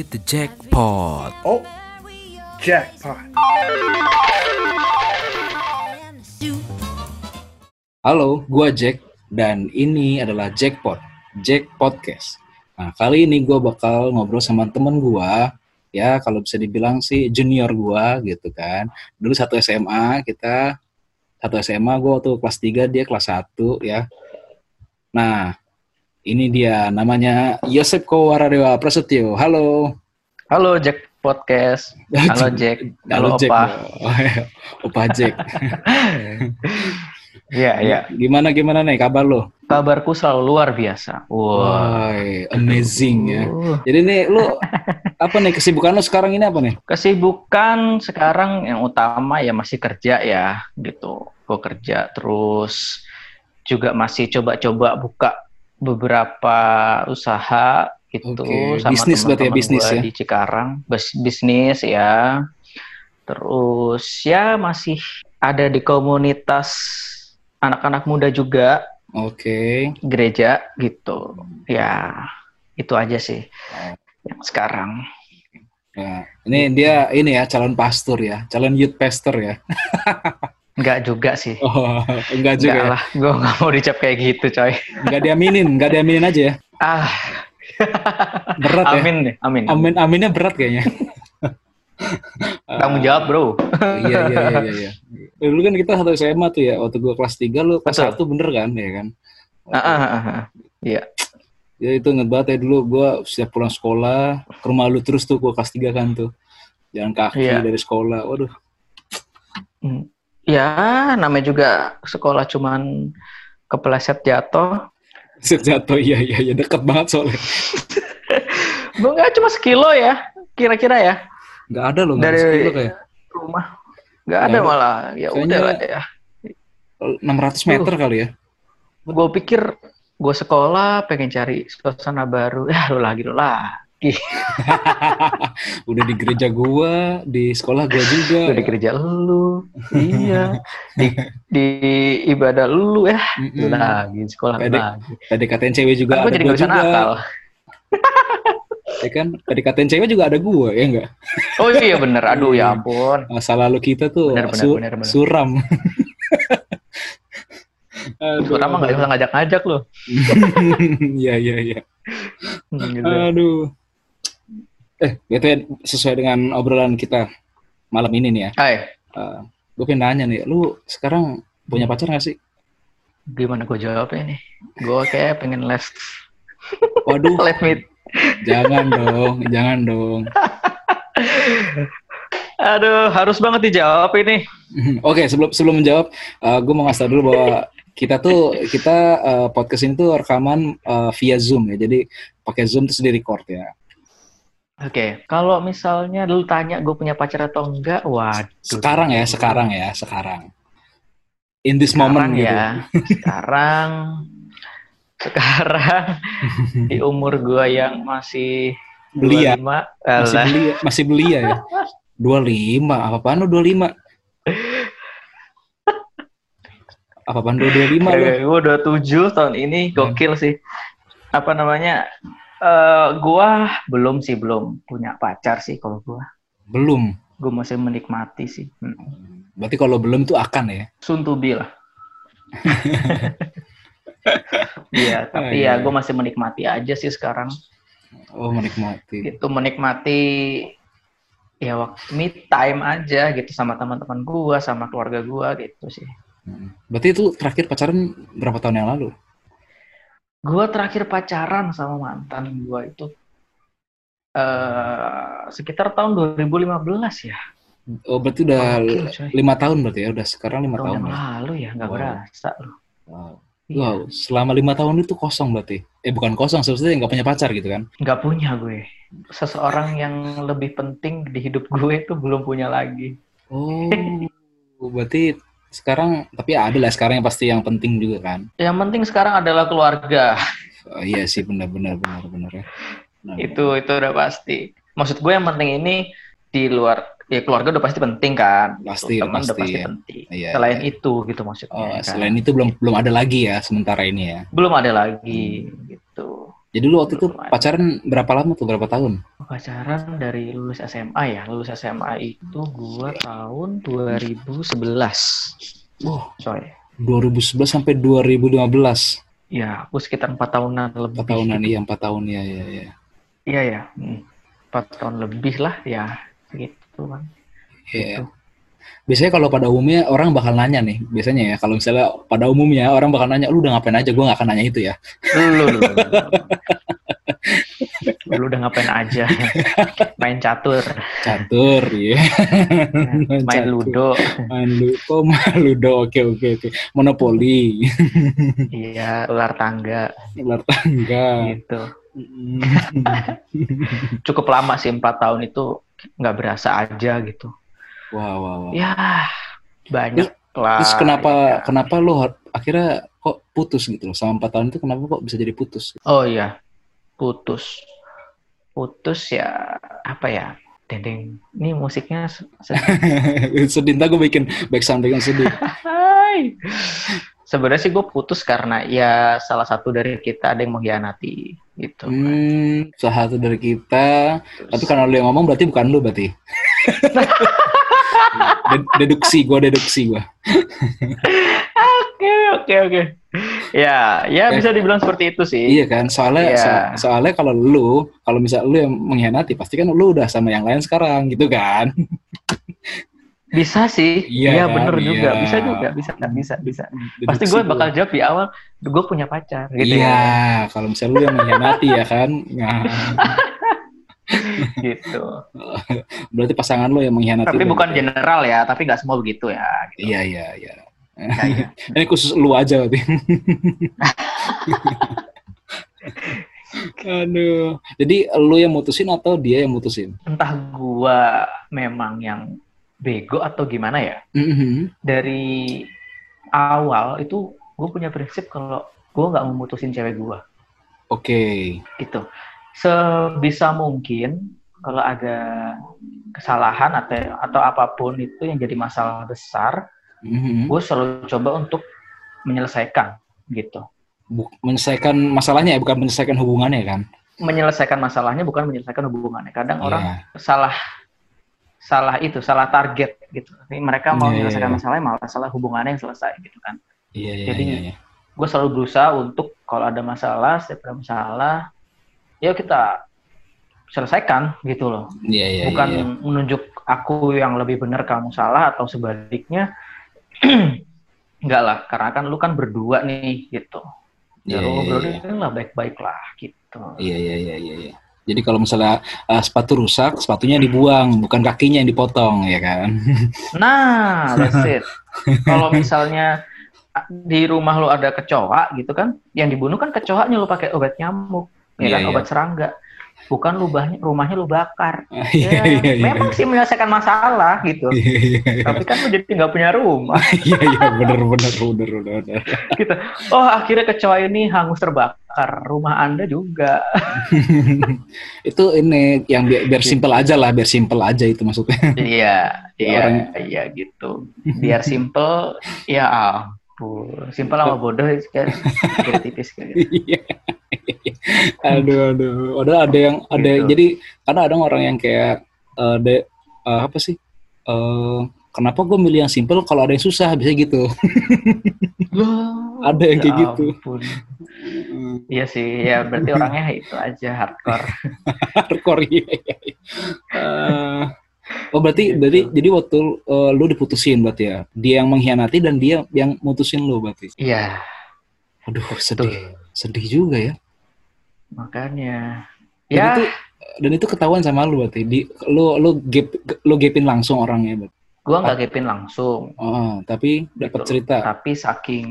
hit the jackpot. Oh, jackpot. Halo, gua Jack dan ini adalah Jackpot, Jack Podcast. Nah, kali ini gua bakal ngobrol sama temen gua, ya kalau bisa dibilang sih junior gua gitu kan. Dulu satu SMA, kita satu SMA gua waktu kelas 3, dia kelas 1 ya. Nah, ini dia namanya Yosep Kowaradewa Prasetyo. Halo. Halo Jack Podcast. Halo Jack. Halo, Jack. Opa. Opa Jack. Iya, iya. Gimana gimana nih kabar lo? Kabarku selalu luar biasa. Wah. Wah, amazing ya. Uh, Jadi nih lu apa nih kesibukan lu sekarang ini apa nih? Kesibukan sekarang yang utama ya masih kerja ya, gitu. Gue kerja terus juga masih coba-coba buka beberapa usaha gitu Oke, sama bisnis berarti ya, bisnis ya? di Cikarang, Bes- bisnis ya. Terus ya masih ada di komunitas anak-anak muda juga Oke. gereja gitu. Ya, itu aja sih yang sekarang. Ya, ini dia ini ya calon pastor ya, calon youth pastor ya. Enggak juga sih. Oh, enggak juga. Enggak ya? lah, gue nggak mau dicap kayak gitu, coy. Enggak diaminin, enggak diaminin aja ya. Ah, Berat ya. amin deh, amin. Amin aminnya berat kayaknya. Tanggung jawab, bro. iya iya iya iya. iya. Dulu kan kita satu SMA tuh ya, waktu gua kelas 3 lu kelas Betul. 1 bener kan ya kan? Ah, ah, ah, ah. Iya. Ya itu inget banget ya dulu gua setiap pulang sekolah ke rumah lu terus tuh gua kelas 3 kan tuh. Jalan kaki Iya. dari sekolah. Waduh. Hmm. Ya, namanya juga sekolah cuman kepleset jatuh. Set jatuh iya iya iya deket banget soalnya. Gue nggak cuma sekilo ya, kira-kira ya. Enggak ada loh, Dari- sekilo kayak. Rumah. Nggak ada Nggak ada. malah. Ya udah lah ya. 600 meter kali ya. Gue pikir gue sekolah pengen cari suasana baru. Ya lu lagi lu lagi. Udah di gereja gua, di sekolah gua juga. Udah di gereja lu. iya. Di, di ibadah lu ya. Lu Mm-mm. lagi sekolah Pede- lagi. PDKT cewek juga Kan gue ada jadi gua juga. nakal. Ya kan? PDKT cewek juga ada gua, ya enggak? Oh iya bener. Aduh ya ampun. Masa lalu kita tuh Bener, bener, su- bener, bener. suram. Aduh. Terutama nggak bisa ngajak-ngajak lu. Iya, iya, iya. Hmm, gitu. Aduh. Eh, itu sesuai dengan obrolan kita malam ini nih ya. Hai, gue pengen nanya nih, lu sekarang punya pacar gak sih? gimana gue jawabnya nih? Gue kayak pengen les Waduh, let me. jangan dong, jangan dong. Aduh, harus banget dijawab ini. Oke, sebelum sebelum menjawab, gue mau ngasih tau dulu bahwa kita tuh kita eh, podcast ini tuh rekaman eh, via Zoom ya. Jadi pakai Zoom terus di record ya. Oke, kalau misalnya lu tanya gue punya pacar atau enggak, waduh. Sekarang ya, sekarang ya, sekarang. In this Sekarang moment gitu. ya, sekarang, sekarang di umur gue yang masih Belia. 25, Masih alah. belia, masih belia ya. 25, apa-apaan lu 25? Apa-apaan lu 25 lu? gue udah tujuh tahun ini gokil sih. Apa namanya? Eh gua belum sih belum punya pacar sih kalau gua. Belum. Gue masih menikmati sih. Hmm. Berarti kalau belum tuh akan ya. Be lah. Iya, tapi iya. ya gue masih menikmati aja sih sekarang. Oh, menikmati. Gitu menikmati ya waktu me time aja gitu sama teman-teman gua, sama keluarga gua gitu sih. Hmm. Berarti itu terakhir pacaran berapa tahun yang lalu? Gua terakhir pacaran sama mantan gua itu eh sekitar tahun 2015 ya. Oh, berarti udah lima tahun berarti ya? Udah sekarang lima Tahun tahun yang ya? lalu ya, nggak Wow. berasa loh. Wow. Iya. Wow, selama lima tahun itu kosong berarti? Eh, bukan kosong, sebenarnya nggak punya pacar gitu kan? Nggak punya gue. Seseorang yang lebih penting di hidup gue itu belum punya lagi. Oh, berarti sekarang, tapi ada lah sekarang yang pasti yang penting juga kan? Yang penting sekarang adalah keluarga. Oh, iya sih, benar-benar, benar-benar ya. Benar. itu itu udah pasti. Maksud gue yang penting ini di luar ya keluarga udah pasti penting kan. Pasti. Teman udah pasti, pasti ya. penting. Iya, Selain iya. itu gitu maksudnya. Oh, kan. selain itu belum belum ada lagi ya sementara ini ya. belum ada lagi gitu. Jadi lu waktu itu pacaran berapa lama tuh? Berapa tahun? Pacaran dari lulus SMA ya. Lulus SMA itu gua tahun 2011. Wah, Coy. 2011 sampai 2015. Ya, aku sekitar empat tahunan lebih. Empat tahunan, iya empat tahun ya, ya, ya. Iya ya. Hmm. Empat tahun lebih lah ya. Gitu kan. Iya. Biasanya kalau pada umumnya orang bakal nanya nih, biasanya ya kalau misalnya pada umumnya orang bakal nanya, lu udah ngapain aja? Gue gak akan nanya itu ya. Lu, lu, lu, lu. Lu udah ngapain aja? Main catur, Catur, iya. main Catur. ludo. Main lu, oh main ludo, oke oke oke. Monopoli, Iya, ular tangga ular tangga. gitu. Cukup lama sih empat tahun itu nggak berasa aja gitu. Wah wah wah. Ya, banyak lah. Terus kenapa ya. kenapa har- akhirnya kok putus gitu loh? Selama 4 tahun itu kenapa kok bisa jadi putus? Oh iya, putus. Putus ya, apa ya? Dendeng. Ini musiknya se- sedih. sedih, gue bikin back sound dengan sedih. Hai. Sebenarnya sih gue putus karena ya salah satu dari kita ada yang mengkhianati gitu. Hmm, salah satu dari kita. Terus- Tapi karena lu yang ngomong berarti bukan lu berarti. Ded- deduksi gue, deduksi gue. Oke oke oke. Ya ya bisa dibilang seperti itu sih. Iya kan, soalnya Iya. so- soalnya kalau lu, kalau misal lu yang mengkhianati, pasti kan lu udah sama yang lain sekarang, gitu kan? Bisa sih. Iya kan? bener juga. Iya. Bisa juga. Bisa bisa bisa. Pasti Deduksi gue gua. bakal jawab di awal. Gue punya pacar gitu Iya, ya. kalau misal lu yang mengkhianati ya kan, nah, Gitu. berarti pasangan lu yang mengkhianati. Tapi lu, bukan gitu. general ya. Tapi nggak semua begitu ya. Gitu. Iya, iya, iya. Iya, iya. Ini khusus lu aja berarti. Aduh. Jadi lu yang mutusin atau dia yang mutusin? Entah gua memang yang bego atau gimana ya. Mhm. Dari awal itu gue punya prinsip kalau gue nggak mau mutusin cewek gue Oke. gitu. Sebisa mungkin kalau ada kesalahan atau atau apa pun itu yang jadi masalah besar, Mhm. gue selalu coba untuk menyelesaikan gitu. Menyelesaikan masalahnya ya, bukan menyelesaikan hubungannya kan? Menyelesaikan masalahnya bukan menyelesaikan hubungannya. Kadang orang Iya. salah salah itu, salah target gitu. Tapi mereka mau Iya, iya, menyelesaikan iya. masalahnya malah salah hubungannya yang selesai gitu kan. Iya, iya, Jadi, iya, iya. Gue selalu berusaha untuk kalau ada masalah, setiap ada masalah, ya kita selesaikan gitu loh. Iya, iya, bukan iya. menunjuk aku yang lebih benar kamu salah atau sebaliknya enggak lah karena kan lu kan berdua nih gitu Iya, ya lu iya, ngobrolin iya. lah baik-baik lah gitu Iya, iya, iya, iya, iya. Jadi kalau misalnya uh, sepatu rusak, sepatunya dibuang, bukan kakinya yang dipotong, ya kan? nah that's it kalau misalnya ah, di rumah lu ada kecoa gitu kan yang dibunuh kan kecoanya lu pakai obat nyamuk ya Iya, kan iya. obat serangga bukan lubahnya rumahnya lu bakar Iya, ya, iya, iya. memang sih menyelesaikan masalah gitu Iya, iya, iya. tapi kan lu jadi nggak punya rumah Iya, iya, bener, bener, bener, bener. gitu. Oh, akhirnya kecoa ini hangus terbakar. Rumah Anda juga. itu ini yang biar, biar simple aja lah, biar simple aja itu maksudnya. iya, iya, Orang- iya gitu. Biar simple, ya Simple sama bodoh kan beda tipis. Iya. aduh, aduh. Ada ada yang ada Gitu. jadi karena ada orang yang kayak eh, de, eh, apa sih? Eh, kenapa gue milih yang simple kalau ada yang susah bisa gitu. Loh, Ada yang kayak ya gitu. Iya sih, ya berarti orangnya itu aja hardcore. Hardcore iya. iya, iya. Oh berarti Gitu. berarti jadi waktu eh, lu diputusin berarti ya. Dia yang mengkhianati dan dia yang mutusin lu berarti. Iya, Aduh sedih. Sedih juga ya. Makanya. Dan Ya, itu dan itu ketahuan sama lu berarti. Di lu lu gap lu gapin langsung orangnya berarti. gua nggak kepin langsung. Oh, tapi dapat Gitu. cerita. tapi saking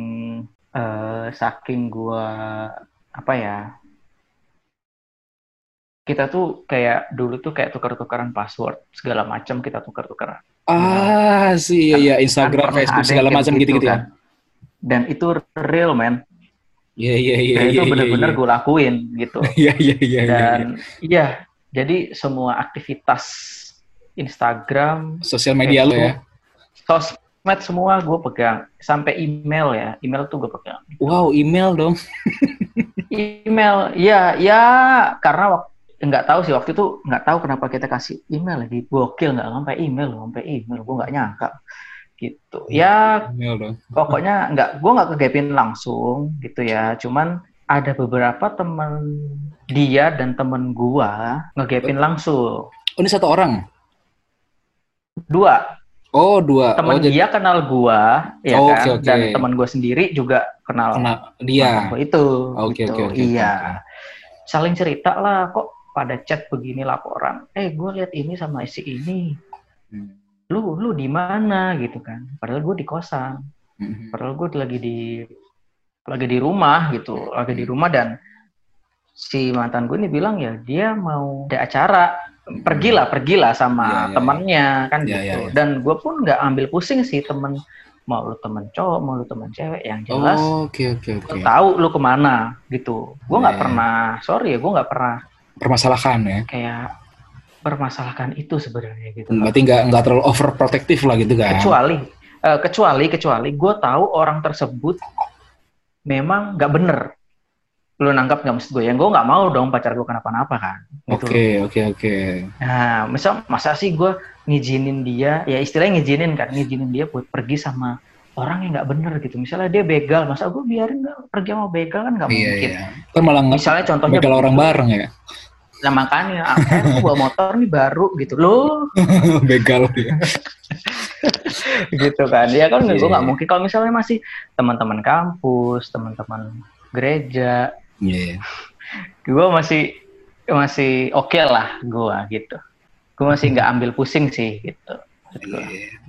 eh, saking gua apa ya kita tuh kayak dulu tuh kayak tukar-tukaran password segala macam kita tukar-tukaran Ah, sih ya, ya Instagram, Kan pernah Facebook ada segala yang kayak macam gitu-gitu kan. ya. dan itu real man Iya, iya, iya, dan iya. itu iya, bener-bener iya. gue lakuin gitu Iya, iya, iya, iya. dan iya jadi semua aktivitas Instagram Sosial media lu ya. sosmed semua gue pegang sampai email ya email tuh gue pegang Wow, email dong. email ya ya karena waktu nggak tahu sih waktu itu nggak tahu kenapa kita kasih email lagi gokil nggak sampai email sampai email gue nggak nyangka gitu ya Email dong. pokoknya nggak gue nggak kegapin langsung gitu ya cuman ada beberapa temen dia dan temen gua ngegapin langsung Oh, ini satu orang. dua Oh, dua. temen oh, jadi dia kenal gua ya Oh, kan oke, oke. dan temen gua sendiri juga kenal kena mantan dia. itu Oke, gitu. oke, oke, iya oke. saling cerita lah kok pada chat begini laporan eh gue lihat ini sama si ini Hmm. lu lu di mana gitu kan padahal gue di kosan Mhm. padahal gue lagi di lagi di rumah gitu lagi di rumah dan si mantan gue ini bilang ya dia mau ada acara pergilah pergilah sama iya, temannya kan Iya, gitu iya, iya. dan gue pun nggak ambil pusing sih temen mau lu temen cowok mau lu temen cewek yang jelas Oh, oke oke. gue tahu lu ke mana gitu gue nggak Iya. pernah sorry ya gue nggak pernah Permasalahan ya. kayak permasalahkan itu sebenarnya gitu. Berarti nggak nggak terlalu overprotective lah gitu kan? kecuali eh, kecuali kecuali gue tahu orang tersebut memang nggak bener. Lu nangkap nggak maksud gue yang gue nggak mau dong pacar gue kenapa-napa kan? Gitu. Oke oke oke. nah misal masa sih gue ngizinin dia? Ya istilahnya ngizinin kan? Ngizinin dia buat pergi sama orang yang nggak bener gitu. Misalnya dia begal masa gue biarin nggak? Pergi sama begal kan nggak Iya mungkin. iya. Kan malah misalnya contohnya begal orang bareng ya. Nah makanya aku bawa motor nih baru gitu. Loh. Begal ya. gitu kan. Ya kan Iya, gue nggak iya. mungkin. Kalau misalnya masih teman-teman kampus teman-teman gereja. Iya. gue masih masih oke lah gue gitu. Gue masih nggak ambil pusing sih gitu Iya.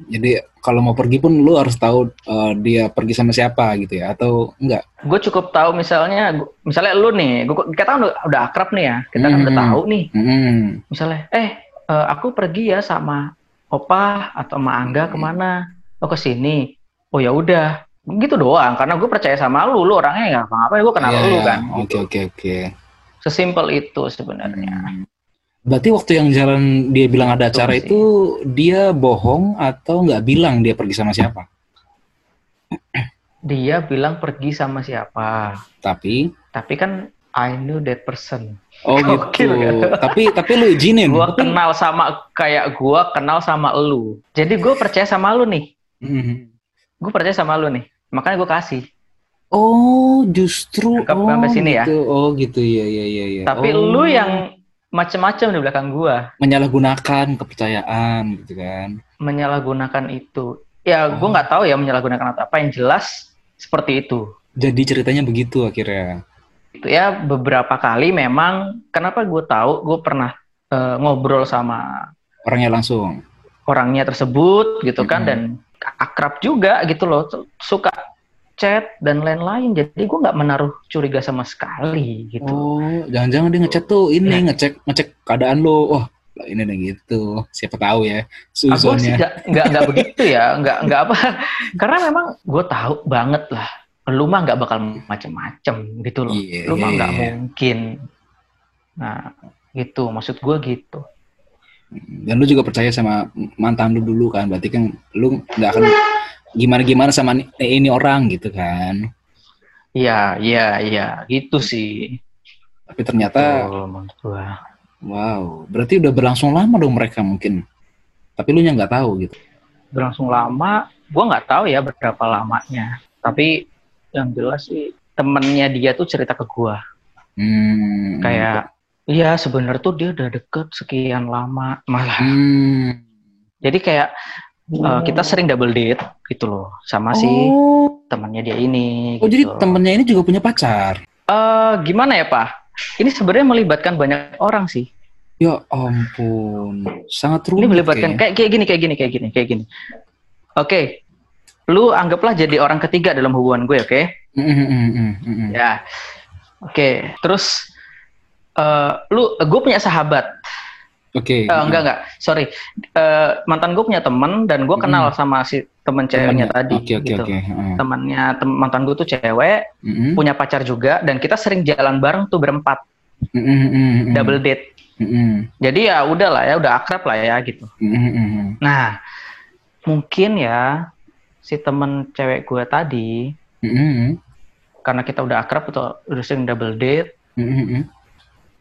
Jadi kalau mau pergi pun lu harus tahu eh, dia pergi sama siapa gitu ya atau enggak? gue cukup tahu misalnya gua- misalnya lu nih gua, kita kan udah, udah akrab nih ya kita kan udah Hmm. tahu nih Hmm. misalnya eh eh, aku pergi ya sama opa atau sama angga Hmm. ke mana oh ke sini oh ya udah gitu doang karena gue percaya sama lu lu orangnya nggak apa-apa gue kenal Iya, lu iya. kan Oke gitu. oke oke. sesimpel itu sebenarnya Hmm. Berarti waktu yang jalan dia bilang ada Betul acara sih. itu dia bohong atau nggak bilang dia pergi sama siapa? dia bilang pergi sama siapa Tapi tapi kan I knew that person oh Gokil, gitu. ya? tapi tapi lu izinin. gua Tapi- kenal sama kayak gua kenal sama lu jadi gue percaya sama lu nih Hmm. gue percaya sama lu nih makanya gue kasih Oh, justru Nangkep oh, sampai sini ya? gitu. Oh, gitu. Iya, iya, iya, iya. tapi Oh, lu yang macem-macem di belakang gua menyalahgunakan kepercayaan gitu kan. menyalahgunakan itu ya Oh. nggak tahu ya menyalahgunakan atau apa yang jelas seperti itu Jadi ceritanya begitu akhirnya. itu ya beberapa kali memang kenapa gue tahu gue pernah eh, ngobrol sama Orangnya langsung. orangnya tersebut gitu kan Mhm. dan akrab juga gitu loh suka chat dan lain-lain jadi gue nggak menaruh curiga sama sekali gitu Oh, jangan-jangan dia ngechat tuh ini Ya. ngecek ngecek keadaan lo. Wah, ini nih gitu. Siapa tahu ya sih suzonnya. nggak nggak begitu ya, nggak nggak apa. Karena memang gue tahu banget lah, lu mah nggak bakal macem-macem gitu loh. Iya, Lu mah nggak mungkin. Nah, gitu. Maksud gue gitu. Dan lu juga percaya sama mantan lu dulu kan. Berarti kan lu nggak akan gimana-gimana sama ni- ini orang gitu kan. Iya, iya, iya, gitu sih. Tapi ternyata Betul, wow, berarti udah berlangsung lama dong mereka mungkin. Tapi lu nya nggak tahu gitu. Berlangsung lama, gua nggak tahu ya berapa lamanya. Tapi yang jelas sih temennya dia tuh cerita ke gua Hmm. kayak iya sebenarnya tuh dia udah deket sekian lama malah Hmm. jadi kayak uh, kita sering double date gitu loh sama si Oh, temannya dia ini oh jadi gitu. temennya ini juga punya pacar. Eh, gimana ya pak? Ini sebenarnya melibatkan banyak orang sih. Ya ampun, sangat ini rumit melibatkan kayaknya. kayak kayak gini kayak gini kayak gini kayak gini. Oke lu anggaplah jadi orang ketiga dalam hubungan gue oke? Mm, mm, mm, mm, ya. Oke terus eh, lu gue punya sahabat Oke. Eh, enggak enggak sorry Eh, mantan gue punya temen dan gue kenal sama si temen ceweknya Temennya. tadi Oke oke gitu oke. Temannya tem- mantan gue tuh cewek Mm, mm. punya pacar juga dan kita sering jalan bareng tuh berempat Mm, mm, mm, mm. double date Mm, mm. jadi ya udah lah ya udah akrab lah ya gitu Mm, mm, mm. nah mungkin ya si temen cewek gue tadi Mm, mm. karena kita udah akrab atau udah sering double date Mm-mm.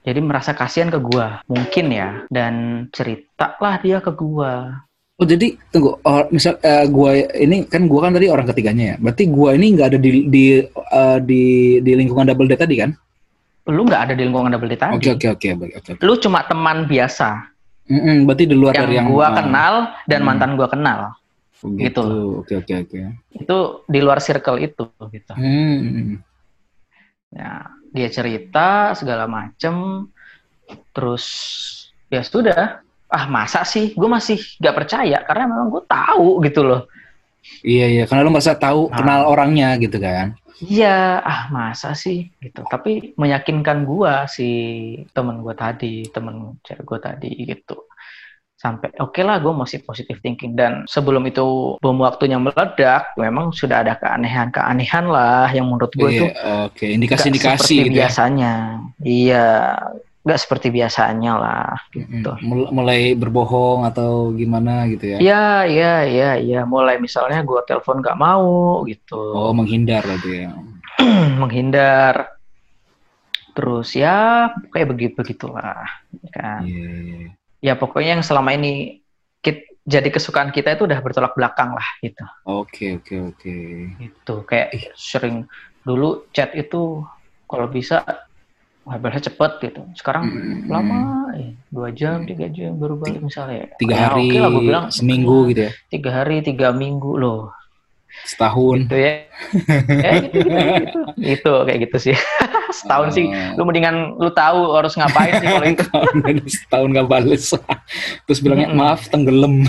Jadi merasa kasihan ke gua mungkin ya dan ceritalah dia ke gua Oh jadi tunggu, oh, misal eh, gua ini kan gua kan tadi orang ketiganya ya. Berarti gua ini nggak ada di di eh, di di lingkungan double date tadi kan? lu nggak ada di lingkungan double date tadi Oke oke oke lu cuma teman biasa Mm-mm, berarti di luar yang, dari yang gua ah, kenal dan Hmm. mantan gua kenal oh, gitu. Oke oke oke. itu di luar circle itu gitu Hmm. ya dia cerita segala macem. Terus ya sudah. Ah masa sih? Gue masih gak percaya karena memang gue tahu gitu loh. Iya iya, karena lu merasa tahu Ah. kenal orangnya gitu kan. iya. Ah masa sih? Gitu. Tapi meyakinkan gua si temen gua tadi temen cewek gua tadi gitu sampai oke lah gue masih positive thinking dan sebelum itu bom waktunya meledak memang sudah ada keanehan-keanehan lah yang menurut gue itu Iya, oke, nggak indikasi-indikasi gitu ya. biasanya iya nggak seperti biasanya lah gitu Mul- Mulai berbohong atau gimana gitu ya. Iya, iya, iya, iya. Mulai misalnya gua telepon nggak mau gitu, Oh, menghindar berarti ya. menghindar. Terus ya kayak begitu begitulah, kan. Iya, iya, iya. Ya pokoknya yang selama ini kit- jadi kesukaan kita itu udah bertolak belakang lah gitu. Oke, oke, oke. Gitu kayak sering dulu chat itu kalau bisa balasnya cepet gitu. Sekarang Mm-mm. lama, ya. dua jam, tiga jam baru balik misalnya. Tiga Ya, hari, oke lah, gua bilang seminggu gitu ya. tiga hari, tiga minggu loh. Setahun. gitu ya. ya gitu, gitu, gitu. Gitu, kayak gitu sih. Setahun sih, Oh. lu mendingan lu tahu harus ngapain sih kalau itu. setahun gak bales. Terus bilangnya maaf tenggelam.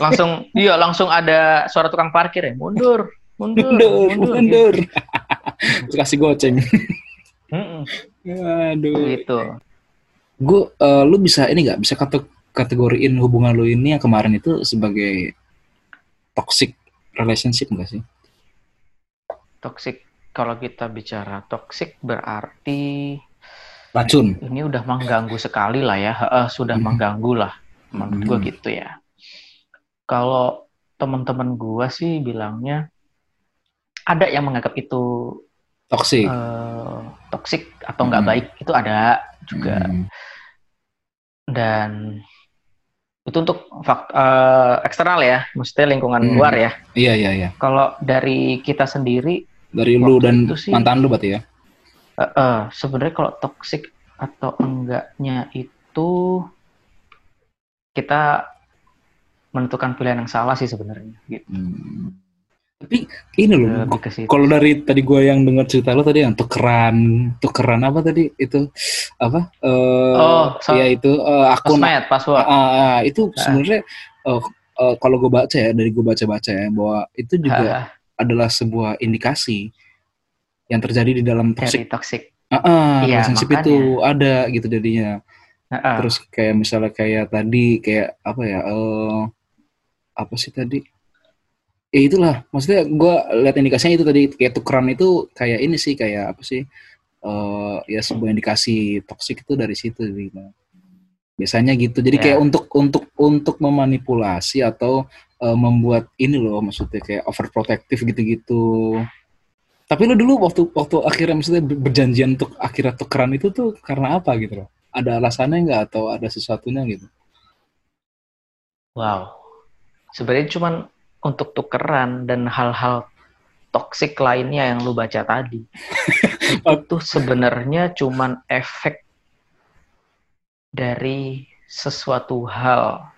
Langsung, iya langsung ada suara tukang parkir ya, mundur, mundur, mundur, mundur. mundur. Terus kasih goceng. Mm-mm, Aduh. gitu. Gue, eh, lu bisa ini nggak bisa kate- kategoriin hubungan lu ini yang kemarin itu sebagai toxic relationship enggak sih? Toxic, kalau kita bicara toxic berarti Racun. ini udah mengganggu sekali lah ya, Heeh, sudah Mhm. mengganggu lah, menurut gue Mhm. gitu ya. Kalau teman-teman gua sih bilangnya ada yang menganggap itu Toxic. eh, toxic atau nggak Hmm. baik itu ada juga Hmm. dan itu untuk fak- eh, eksternal ya, maksudnya lingkungan Hmm. luar ya. Iya, iya, iya. Kalau dari kita sendiri, Dari lu dan sih- mantan lu berarti ya? eh, eh, sebenarnya kalau toxic atau enggaknya itu kita menentukan pilihan yang salah sih sebenarnya. Gitu. Hmm. Tapi ini loh, situ. kalau dari tadi gue yang dengar cerita lo tadi yang tukeran, tukeran apa tadi itu apa? Eh, Oh, so- iya itu eh, akun Sosmed, password. Ah, ah, itu sebenarnya eh, eh, kalau gue baca ya dari gue baca-baca ya bahwa itu juga Ah, adalah sebuah indikasi yang terjadi di dalam toxic toxic. ah, ah, Iya, relationship makanya. itu ada gitu jadinya. Ah, ah. Terus kayak misalnya kayak tadi kayak apa ya? eh apa sih tadi? Ya itulah, maksudnya gue lihat indikasinya itu tadi kayak tukeran itu kayak ini sih kayak apa sih? eh ya sebuah indikasi toksik itu dari situ gitu. Biasanya gitu. Jadi Ya. kayak untuk untuk untuk memanipulasi atau eh, membuat ini loh maksudnya kayak overprotective gitu-gitu. Tapi lu dulu waktu waktu akhirnya maksudnya ber- berjanjian untuk akhirnya tukeran itu tuh karena apa gitu loh? Ada alasannya nggak atau ada sesuatunya gitu? Wow. Sebenarnya cuman untuk tukeran dan hal-hal toksik lainnya yang lu baca tadi. itu sebenarnya cuman efek dari sesuatu hal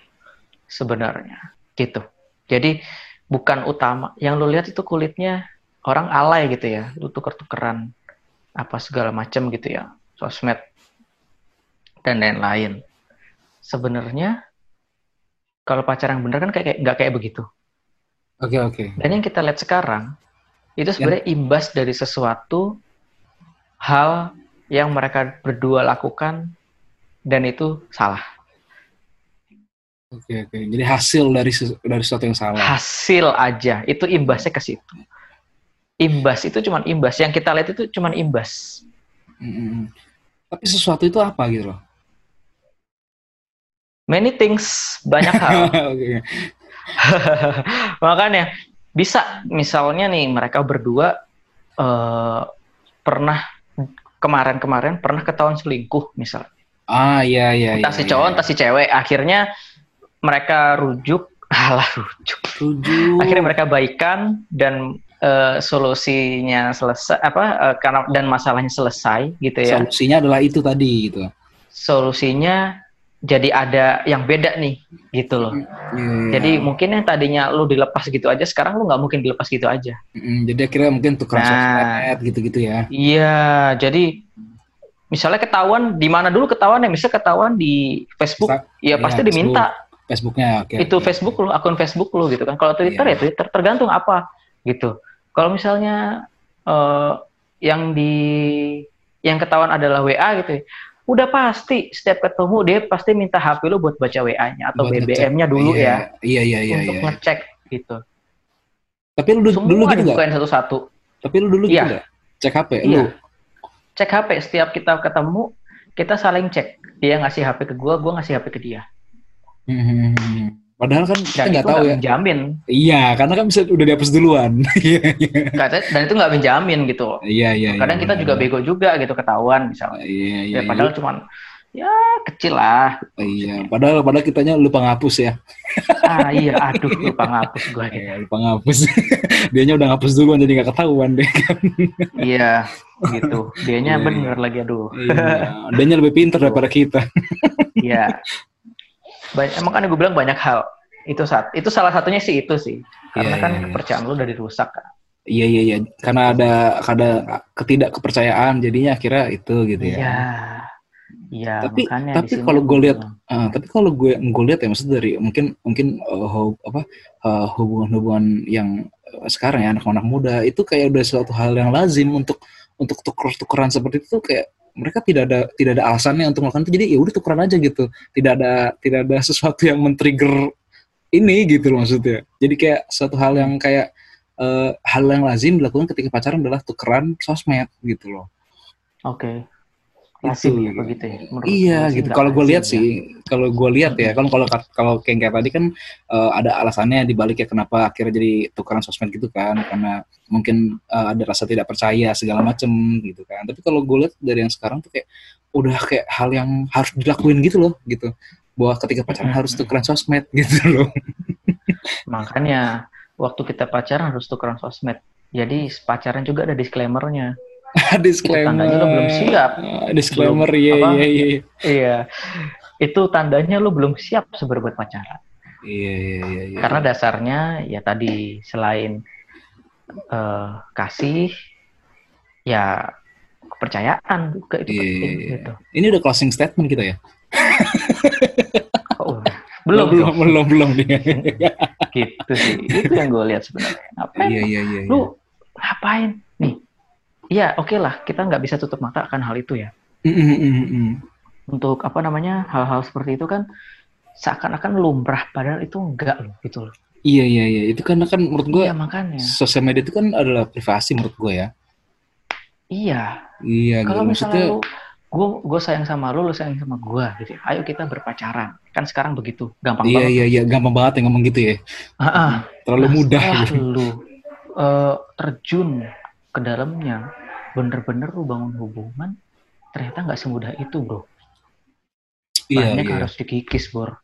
sebenarnya gitu. Jadi bukan utama. Yang lu lihat itu kulitnya orang alay gitu ya. Lu tuker-tukeran apa segala macam gitu ya. Sosmed dan lain-lain. Sebenarnya kalau pacaran yang bener kan kayak nggak kayak begitu. Oke oke. Dan yang kita lihat sekarang itu sebenarnya imbas dari sesuatu hal yang mereka berdua lakukan dan itu salah. Oke oke. Jadi hasil dari dari sesuatu yang salah. Hasil aja itu imbasnya ke situ. Imbas itu cuman imbas. Yang kita lihat itu cuman imbas. Mm-mm. Tapi sesuatu itu apa gitu loh? Many things, banyak hal. Oke. Makanya bisa misalnya nih mereka berdua eh, pernah kemarin-kemarin pernah ketahuan selingkuh misal Ah iya iya. entah iya, si iya. cowok entah si cewek akhirnya mereka rujuk alah rujuk Rujuk. akhirnya mereka baikan dan eh, solusinya selesai apa eh, karena dan masalahnya selesai gitu ya Solusinya adalah itu tadi gitu. solusinya jadi ada yang beda nih gitu loh Iya. jadi mungkin yang tadinya lu dilepas gitu aja sekarang lu nggak mungkin dilepas gitu aja Mm, jadi akhirnya mungkin tukeran Nah. sosmed gitu-gitu ya. iya jadi misalnya ketahuan di mana dulu ketahuan ya misalnya ketahuan di Facebook Sa- ya iya, pasti diminta Facebooknya oke. itu Facebook lu, akun Facebook lu gitu kan. Kalau Twitter Iya. ya Twitter, tergantung apa gitu. Kalau misalnya eh, yang di yang ketahuan adalah WA gitu, ya, udah pasti setiap ketemu dia pasti minta HP lu buat baca WA-nya atau. BBM-nya dulu Iya, ya Iya iya iya untuk iya. ngecek gitu. Tapi lu Semua dulu gitu nggak? dibukain satu-satu. Tapi lu dulu gitu Iya. nggak? Cek HP lu. Iya. Cek HP setiap kita ketemu kita saling cek. Dia ngasih HP ke gua, gua ngasih HP ke dia. Hmm. Padahal kan kita nggak itu tahu nggak ya. menjamin. Iya, karena kan bisa udah dihapus duluan. Iya iya. Dan itu nggak menjamin gitu. Iya iya. Kadang iya, kita juga benar. bego juga gitu ketahuan misalnya. Iya iya. ya padahal cuman ya kecil lah Iya, padahal padahal kitanya lupa ngapus ya. ah iya aduh lupa ngapus gue gitu Iya, lupa ngapus. Dianya udah ngapus duluan jadi nggak ketahuan deh. iya gitu dianya Iya, bener lagi aduh Iya, dianya lebih pintar daripada kita. iya banyak makanya gue bilang banyak hal. Itu saat itu salah satunya sih itu sih. Karena Iya, kan iya, iya. kepercayaan lu udah dirusak kan Iya iya iya, karena ada ada ketidak kepercayaan jadinya akhirnya itu gitu ya. iya. Iya Tapi- makanya tapi di sini kalau gue lihat- Ah, tapi kalau gue gue lihat ya maksud dari mungkin mungkin uh, apa uh, hubungan-hubungan yang uh, sekarang ya anak-anak muda itu kayak udah suatu hal yang lazim untuk untuk tuker-tukeran seperti itu kayak mereka tidak ada tidak ada alasannya untuk melakukan itu. Jadi ya udah tukeran aja gitu. Tidak ada tidak ada sesuatu yang men-trigger ini gitu loh maksudnya. Jadi kayak suatu hal yang kayak uh, hal yang lazim dilakukan ketika pacaran adalah tukeran sosmed gitu loh. Oke. lazim ya Itu. begitu ya menurut Iya gitu. Kalau gue lihat ya. sih, kalau gue lihat ya, kan kalau kalau kayak tadi kan eh, ada alasannya di balik ya kenapa akhirnya jadi tukeran sosmed gitu kan, karena mungkin eh, ada rasa tidak percaya segala macem gitu kan. Tapi kalau gue lihat dari yang sekarang tuh kayak udah kayak hal yang harus dilakuin gitu loh, gitu. Bahwa ketika pacaran harus tukeran sosmed gitu loh. makanya waktu kita pacaran harus tukeran sosmed jadi pacaran juga ada disclaimernya Disclaimer. tandanya lo belum siap. Disclaimer, Belum, iya apa? iya iya. Iya, itu tandanya lu belum siap seberbuat pacaran. Iya iya iya. iya. Karena dasarnya ya tadi selain eh, kasih, ya kepercayaan juga itu Iya, penting iya, iya. gitu. Ini udah closing statement kita ya? Oh, belum, belum belum belum dia. gitu sih. Itu yang gue lihat sebenarnya. Ngapain? Iya iya iya. iya. Lu ngapain? Nih, iya oke lah kita nggak bisa tutup mata akan hal itu ya. Mm, mm, mm. Untuk apa namanya hal-hal seperti itu kan seakan-akan lumrah padahal itu enggak loh gitu loh. Iya iya iya itu karena kan menurut gue Iya makanya. sosial media itu kan adalah privasi menurut gue ya. Iya. Iya gitu Kalau misalnya maksudnya. lu, gue gue sayang sama lu, lu sayang sama gue, gitu. Ayo kita berpacaran. Kan sekarang begitu, gampang Iya banget. iya iya gampang banget yang ngomong gitu ya. Ah. Terlalu Nah, mudah gitu. lu eh, terjun ke dalamnya, bener-bener lu bangun hubungan, ternyata nggak semudah itu, bro. Iya Banyak iya. harus dikikis, bro.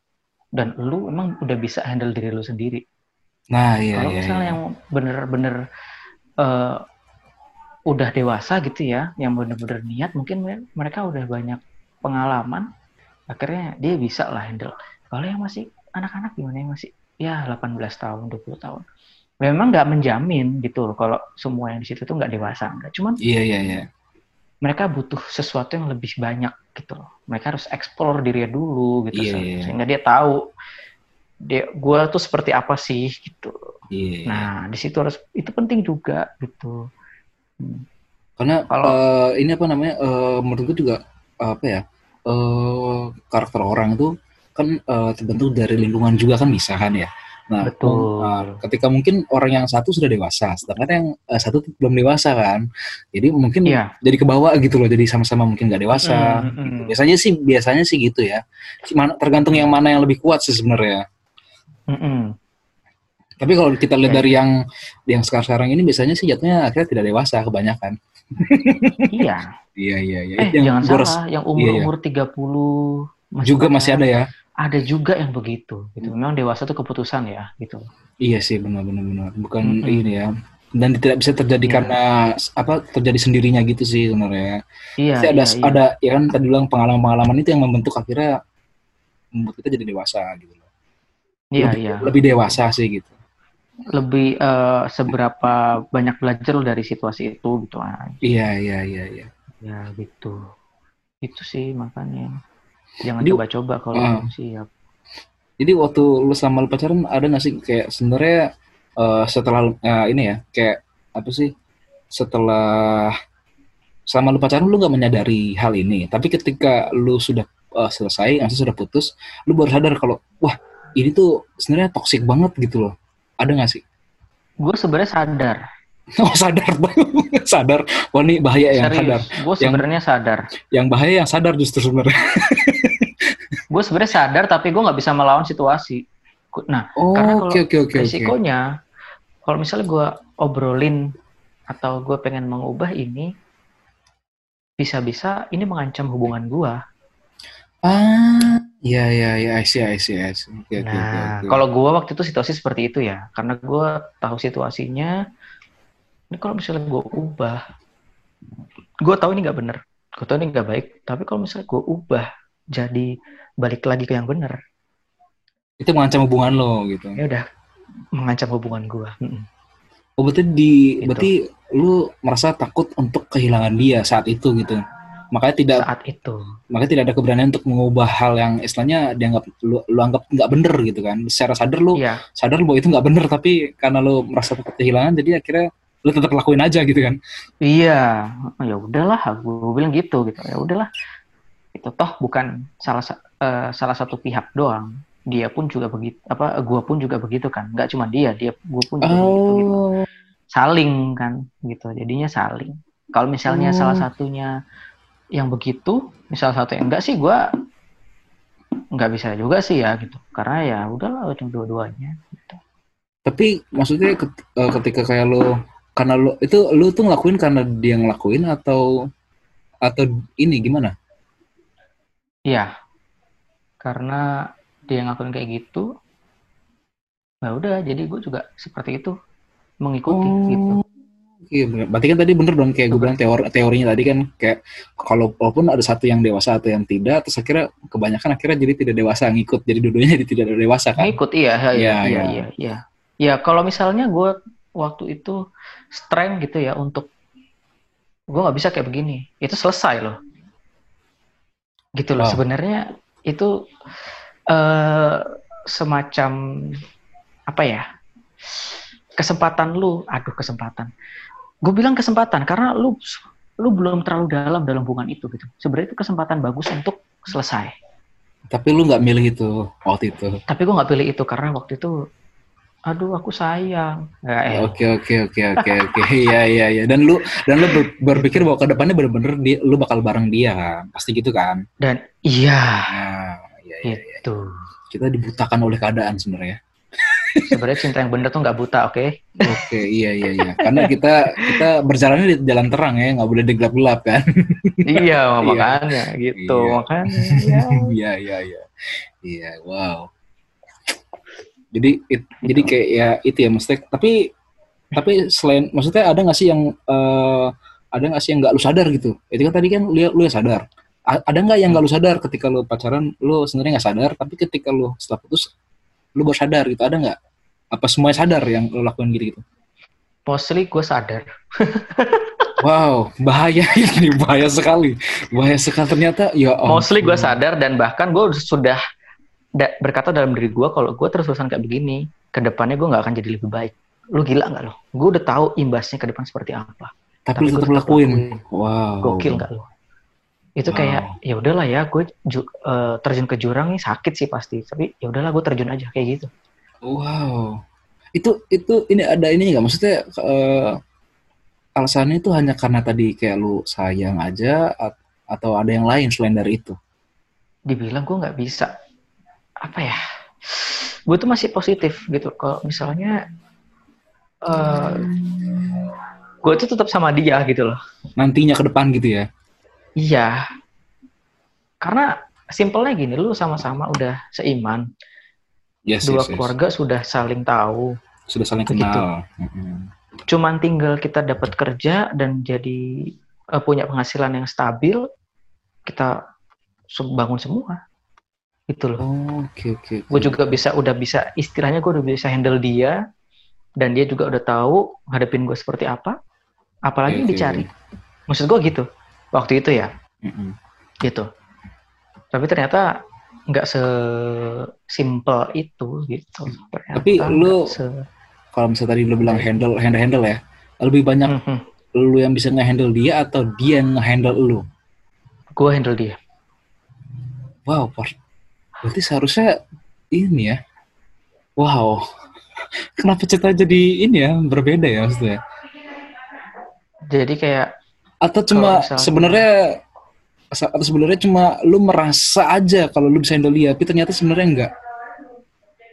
Dan lu emang udah bisa handle diri lu sendiri. Nah iya Kalau iya. misalnya iya. yang bener-bener eh, udah dewasa gitu ya, yang bener-bener niat, mungkin me- mereka udah banyak pengalaman, akhirnya dia bisa lah handle. Kalau yang masih anak-anak gimana yang masih ya 18 tahun, 20 tahun. Memang nggak menjamin gitu loh kalau semua yang di situ tuh nggak dewasa, nggak. Cuman Iya iya iya. mereka butuh sesuatu yang lebih banyak gitu loh. Mereka harus explore dirinya dulu gitu Iya, se- iya. sehingga dia tahu dia gua tuh seperti apa sih gitu. Iya. Nah, di situ harus itu penting juga gitu. Hmm. Karena Kalau- eh, ini apa namanya? eh, menurut gue juga apa ya? eh karakter orang itu kan eh, terbentuk dari lingkungan juga kan bisa kan ya. Nah, Betul. nah, ketika mungkin orang yang satu sudah dewasa, sedangkan yang eh, satu belum dewasa kan. Jadi mungkin Iya. jadi ke bawah gitu loh, jadi sama-sama mungkin nggak dewasa. Mm, mm, mm. gitu. Biasanya sih biasanya sih gitu ya. Mana- Tergantung yang mana yang lebih kuat sih sebenarnya. Mm-mm. Tapi kalau kita lihat Ya. dari yang yang sekarang ini biasanya sih jatuhnya akhirnya tidak dewasa kebanyakan. iya. Iya iya iya. Eh, yang jangan salah, yang iya, iya. umur-umur 30 masuk juga masih ada ya. Ada juga yang begitu gitu. Memang dewasa itu keputusan ya, gitu. Iya sih benar benar benar. Bukan Mm-mm. ini ya. Dan tidak bisa terjadi Iya. karena apa terjadi sendirinya gitu sih sebenarnya. Iya, Pasti ada iya, iya. ada ya kan tadi bilang pengalaman-pengalaman itu yang membentuk akhirnya membuat kita jadi dewasa gitu loh. Iya, lebih, iya. lebih dewasa sih gitu. Lebih eh, seberapa banyak belajar lo dari situasi itu gitu. Iya iya iya iya. Ya gitu. Itu sih makanya. Jangan coba-coba kalau belum siap. Jadi waktu lu sama lu pacaran ada nggak sih kayak sebenarnya eh, setelah eh, ini ya kayak apa sih setelah selama lu pacaran lu nggak menyadari hal ini tapi ketika lu sudah eh, selesai maksudnya sudah putus lu baru sadar kalau wah ini tuh sebenarnya toksik banget gitu loh ada nggak sih Gue sebenarnya sadar. oh sadar sadar wah ini bahaya yang sadar Serius. Gue sebenarnya sadar. yang bahaya yang sadar justru sebenarnya Gue sebenarnya sadar tapi gue nggak bisa melawan situasi. Nah, oh Karena kalau oke oke oke resikonya kalau misalnya gue obrolin atau gue pengen mengubah ini bisa-bisa ini mengancam hubungan gue. ah ya ya ya I see I see I see oke Nah, oke. kalau gue waktu itu situasi seperti itu ya, karena gue tahu situasinya. Ini kalau misalnya gue ubah, gue tahu ini nggak bener, gue tahu ini nggak baik. Tapi kalau misalnya gue ubah, jadi balik lagi ke yang bener, itu mengancam hubungan lo gitu ya udah mengancam hubungan gue. Oh berarti di Gitu. berarti lu merasa takut untuk kehilangan dia saat itu gitu. Makanya tidak Saat itu, makanya tidak ada keberanian untuk mengubah hal yang istilahnya dianggap lu, lu anggap nggak bener gitu kan. Secara sadar lu iya, sadar bahwa itu nggak bener tapi karena lu merasa takut kehilangan jadi akhirnya lu tetap lakuin aja gitu kan. iya, Oh, ya udahlah, gue bilang gitu gitu, ya udahlah. Itu toh bukan salah sa- eh, salah satu pihak doang. Dia pun juga begitu, apa? Gue pun juga begitu kan. Nggak cuma dia, dia, gue pun juga begitu. gitu. saling kan gitu jadinya saling kalau misalnya Oh. salah satunya yang begitu misal satu yang enggak sih gua nggak bisa juga sih ya gitu karena ya udahlah dua-duanya gitu. Tapi maksudnya eh, ketika kayak lu karena lu itu lu tuh ngelakuin karena dia ngelakuin atau atau ini gimana? Iya karena dia ngakuin kayak gitu ya udah jadi gue juga seperti itu mengikuti gitu Iya. Berarti kan tadi bener dong kayak gue bilang teori teorinya tadi kan kayak kalau walaupun ada satu yang dewasa atau yang tidak, terus akhirnya kebanyakan akhirnya jadi tidak dewasa ngikut, jadi dua-duanya jadi tidak dewasa kan? ngikut iya iya Iya, iya iya. iya iya ya kalau misalnya gue waktu itu strength gitu ya untuk gue nggak bisa kayak begini. Itu selesai loh. Gitu loh. Wow. sebenarnya itu eh semacam apa ya kesempatan lu. Aduh kesempatan. Gue bilang kesempatan karena lu lu belum terlalu dalam dalam hubungan itu gitu. Sebenarnya itu kesempatan bagus untuk selesai. Tapi lu nggak milih itu waktu itu. tapi gue nggak pilih itu karena waktu itu aduh aku sayang ya, eh, Oke oke oke oke oke iya iya iya dan lu dan lu ber- berpikir bahwa ke depannya bener-bener dia, lu bakal bareng dia kan pasti gitu kan? dan iya Nah iya iya iya. itu kita dibutakan oleh keadaan sebenarnya. sebenarnya cinta yang bener tuh nggak buta oke Oke iya iya iya karena kita kita berjalannya di jalan terang ya nggak boleh digelap-gelap kan? iya makanya gitu Iya. makanya ya. Iya iya iya. Iya, wow. Jadi it- jadi kayak ya itu ya maksudnya tapi tapi selain maksudnya ada nggak sih yang eh, ada nggak sih yang nggak lu sadar gitu? Itu kan tadi kan lu lu yang sadar. A- ada nggak yang nggak lu sadar ketika lu pacaran lu sebenarnya nggak sadar tapi ketika lu setelah putus lu baru sadar gitu ada nggak? Apa semuanya sadar yang lu lakuin gitu gitu? mostly gue sadar Wow, bahaya ini, bahaya sekali. Bahaya sekali ternyata ya mostly gue sadar dan bahkan gue sudah da- berkata dalam diri gue kalau gue terus-terusan kayak begini ke depannya gue nggak akan jadi lebih baik lu gila nggak lo gue udah tahu imbasnya ke depan seperti apa tapi, lu gua tetap lakuin. Wow. Gokil nggak lo itu Wow. kayak ya udahlah ya gue eh, terjun ke jurang nih sakit sih pasti tapi ya udahlah gue terjun aja kayak gitu Wow. Itu itu ini ada ini nggak maksudnya eh, alasannya itu hanya karena tadi kayak lu sayang aja at- atau ada yang lain selain dari itu? dibilang gue nggak bisa apa ya gue tuh masih positif gitu kalau misalnya uh, gue tuh tetap sama dia gitu loh Nantinya ke depan gitu ya. iya karena simpelnya gini lu sama-sama udah seiman Yes, dua yes, yes. keluarga sudah saling tahu sudah saling kenal. Mm-mm. cuman tinggal kita dapat kerja dan jadi eh, punya penghasilan yang stabil kita bangun semua gitu loh Oh, Oke oke. gue juga bisa udah bisa istilahnya gue udah bisa handle dia dan dia juga udah tahu ngadepin gue seperti apa apalagi yang oke, dicari maksud gue gitu waktu itu ya Mm-mm. gitu tapi ternyata nggak sesimpel itu gitu ternyata Tapi lu- se- Kalau misalnya tadi lu bilang handle handle handle ya, lebih banyak Mhm. lu yang bisa nge-handle dia atau dia yang nge-handle lu? gue handle dia Wow. Berarti seharusnya ini ya. Wow. Kenapa cerita jadi ini ya berbeda ya maksudnya? jadi kayak Atau cuma misalnya- sebenarnya atau sebenarnya cuma lu merasa aja kalau lu bisa handle dia, tapi ternyata sebenarnya enggak.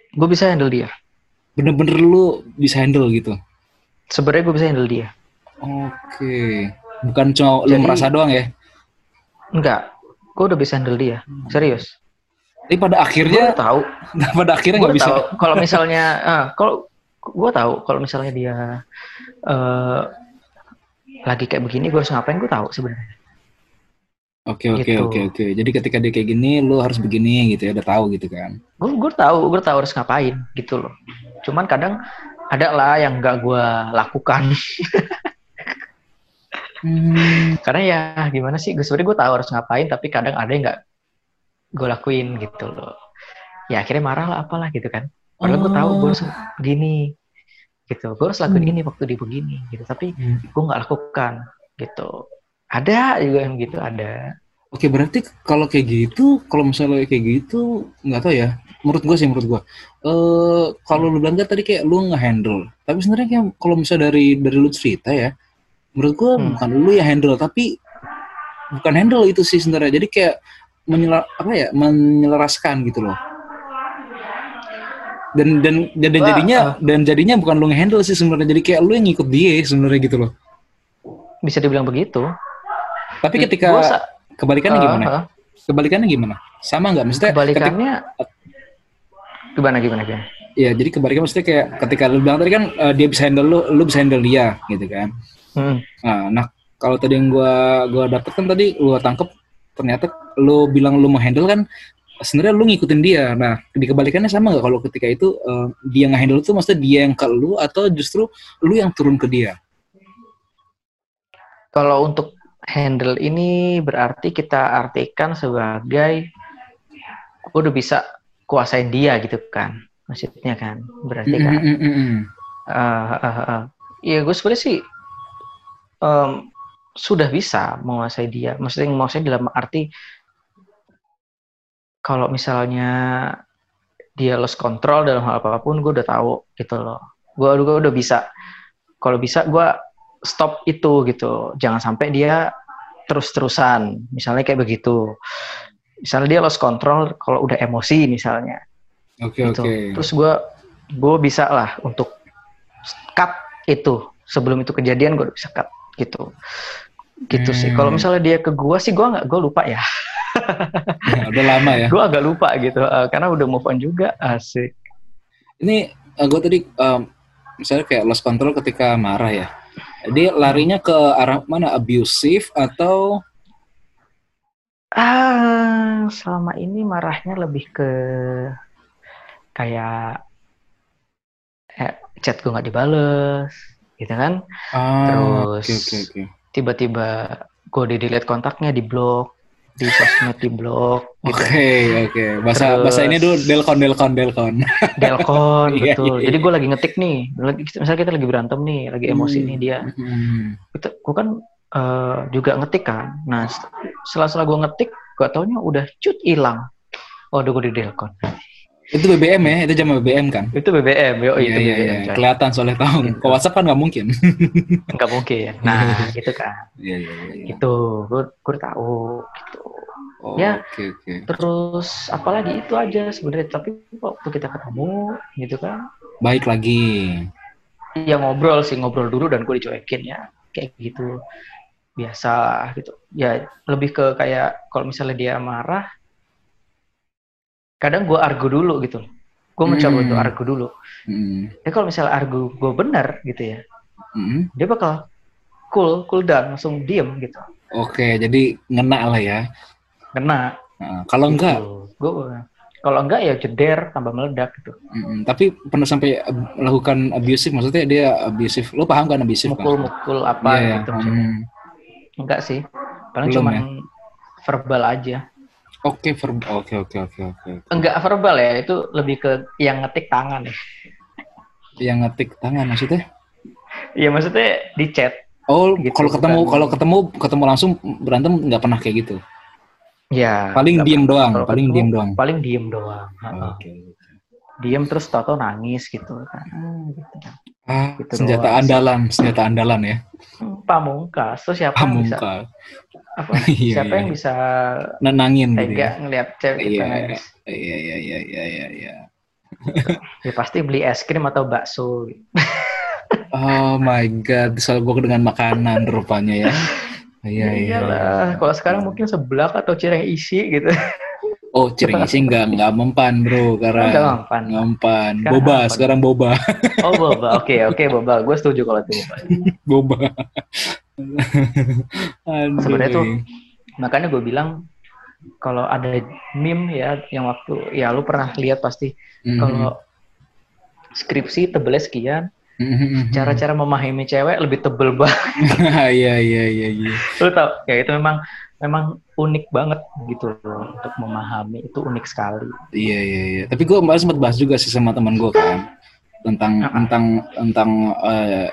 gue bisa handle dia Bener-bener lu bisa handle gitu. sebenarnya gue bisa handle dia Oke. Bukan cuma lu Jadi- merasa doang ya. enggak gue udah bisa handle dia serius Tapi pada gue akhirnya tahu pada akhirnya nggak bisa. kalau misalnya ah, kalau gue tahu kalau misalnya dia eh lagi kayak begini gue harus ngapain gue tahu sebenarnya Oke oke Gitu. oke oke. Jadi ketika dia kayak gini, lu harus begini gitu ya, udah tahu gitu kan. gue gue tahu gue tahu harus ngapain gitu loh cuman kadang ada lah yang nggak gue lakukan Hmm, karena ya gimana sih gue sebenarnya gue tahu harus ngapain tapi kadang ada yang nggak gue lakuin gitu loh ya akhirnya marah lah apalah gitu kan padahal gue tahu gue harus begini gitu gue harus lakuin Hmm. ini waktu dia begini gitu tapi Hmm. gue nggak lakukan gitu ada juga yang gitu ada Oke berarti kalau kayak gitu, kalau misalnya kayak gitu, nggak tahu ya. Menurut gue sih, menurut gue. Eh kalau lu bilang kan tadi kayak lu nge-handle. Tapi sebenarnya kayak kalau misalnya dari dari lu cerita ya, menurut gue Hmm. bukan lu yang handle, tapi bukan handle itu sih sebenarnya. Jadi kayak menyela, apa ya, menyelaraskan gitu loh. Dan dan dan, dan Wah, jadinya dan jadinya bukan lu nge-handle sih sebenarnya. Jadi kayak lu yang ngikut dia sebenarnya gitu loh. bisa dibilang begitu Tapi ketika Gua sa- kebalikannya eh, gimana? eh, Kebalikannya gimana? Sama nggak? Maksudnya ketika- kebalikannya gimana gimana gimana Iya, jadi kebalikan maksudnya kayak ketika lu bilang tadi kan eh, dia bisa handle lu, lu bisa handle dia gitu kan. Hmm. Nah, nah kalau tadi yang gua gua dapet kan tadi gua tangkep ternyata lu bilang lu mau handle kan sebenarnya lu ngikutin dia. Nah, di kebalikannya sama nggak kalau ketika itu eh, dia nge-handle itu maksudnya dia yang ke lu atau justru lu yang turun ke dia? Kalau untuk handle ini berarti kita artikan sebagai gue udah bisa kuasain dia gitu kan, maksudnya kan, berarti kan. Mm, mm, mm, mm. eh, eh, eh. Iya gue sebenarnya sih em, sudah bisa menguasai dia. Maksudnya menguasai dalam arti kalau misalnya dia lost control dalam hal apa pun, gue udah tahu gitu loh. Gue gue udah bisa. Kalau bisa gue stop itu gitu. Jangan sampai dia terus-terusan. Misalnya kayak begitu. Misalnya dia lost control kalau udah emosi misalnya Oke, gitu. oke. Terus gue gue bisa lah untuk cut itu sebelum itu kejadian gue udah bisa cut gitu. Gitu sih. Hmm. Kalau misalnya dia ke gue sih gue nggak gue lupa ya. Ya, udah lama ya. gue agak lupa gitu eh, karena udah move on juga asik. Ini gue tadi em, misalnya kayak lost control ketika marah ya. Dia larinya ke arah mana? Abusive atau Ah selama ini marahnya lebih ke kayak eh, chat gue nggak dibales gitu kan. Ah, Terus oke oke oke. tiba-tiba gue di delete kontaknya di blok di sosmed di blok gitu Oke oke. Bahasa Terus- bahasa ini dulu delkon delkon delkon. delkon Iya, betul iya, jadi iya. gue lagi ngetik nih lagi misalnya kita lagi berantem nih lagi emosi Hmm. nih dia Hmm. gue kan eh, juga ngetik kan nah set- setelah setelah gue ngetik gak taunya udah cut hilang oh udah gue di delkon Itu BBM ya, itu zaman BBM kan? itu BBM yo Iya itu iya BBM iya. Kelihatan soalnya tahu. Gitu. Ke WhatsApp kan nggak mungkin. nggak mungkin nah gitu kan Iya iya iya. iya. gitu gue gue tahu gitu Oh, Ya. Oke oke. Terus apalagi itu aja sebenarnya. Tapi waktu kita ketemu gitu kan, Baik lagi. ya ngobrol sih ngobrol dulu dan gue dicuekin ya kayak gitu biasa gitu ya lebih ke kayak kalau misalnya dia marah kadang gue argu dulu gitu gue mencoba Hmm. untuk argu dulu Mm, ya kalau misalnya argu gue benar gitu ya mm. dia bakal cool cool down langsung diem gitu Oke, jadi ngena lah ya. kena Nah, kalau enggak, gue kalau enggak ya jeder tambah meledak gitu mm, tapi pernah sampai melakukan abusive, maksudnya dia abusive. Lo paham kan abusive kan? mukul-mukul apa Iya, gitu maksudnya. mm. enggak sih paling cuman ya? verbal aja Oke, verb- oke, oke, oke, oke. enggak verbal ya itu lebih ke yang ngetik tangan ya Yang ngetik tangan maksudnya? Iya maksudnya di chat Oh, Gitu, kalau ketemu, bukan- kalau ketemu, ketemu langsung berantem nggak pernah kayak gitu. ya Paling diem doang, kalau paling ketemu, diem doang. paling diem doang. Oke. diem terus tau nangis gitu kan Hmm, gitu. Ah, Gitu senjata doang andalan, senjata andalan ya. Pamungkas terus siapa yang bisa Pamungkas. apa Iya, siapa iya. yang bisa Nenangin gitu ya. ngelihat cewek kita Iya, nangis iya, iya, iya, iya, iya, iya. ya pasti beli es krim atau bakso gitu. Oh my god, soal gue dengan makanan rupanya ya. Iya, iya. iyalah kalau sekarang mungkin seblak atau cireng isi gitu Oh, cireng isi enggak enggak mempan, Bro, karena mempan enggak mempan. Sekarang Boba, apa? sekarang boba. oh boba oke oke boba gue setuju kalau itu boba boba. Sebenarnya tuh, makanya gue bilang kalau ada meme ya yang waktu ya lu pernah lihat pasti Mhm. kalau skripsi tebelnya sekian. Cara-cara memahami cewek lebih tebel banget Iya, iya, iya, iya. lu tau ya itu memang memang unik banget gitu loh untuk memahami itu unik sekali Iya, iya, iya. Tapi gue kemarin sempat bahas juga sih sama teman gue kan tentang Ah. tentang tentang eh,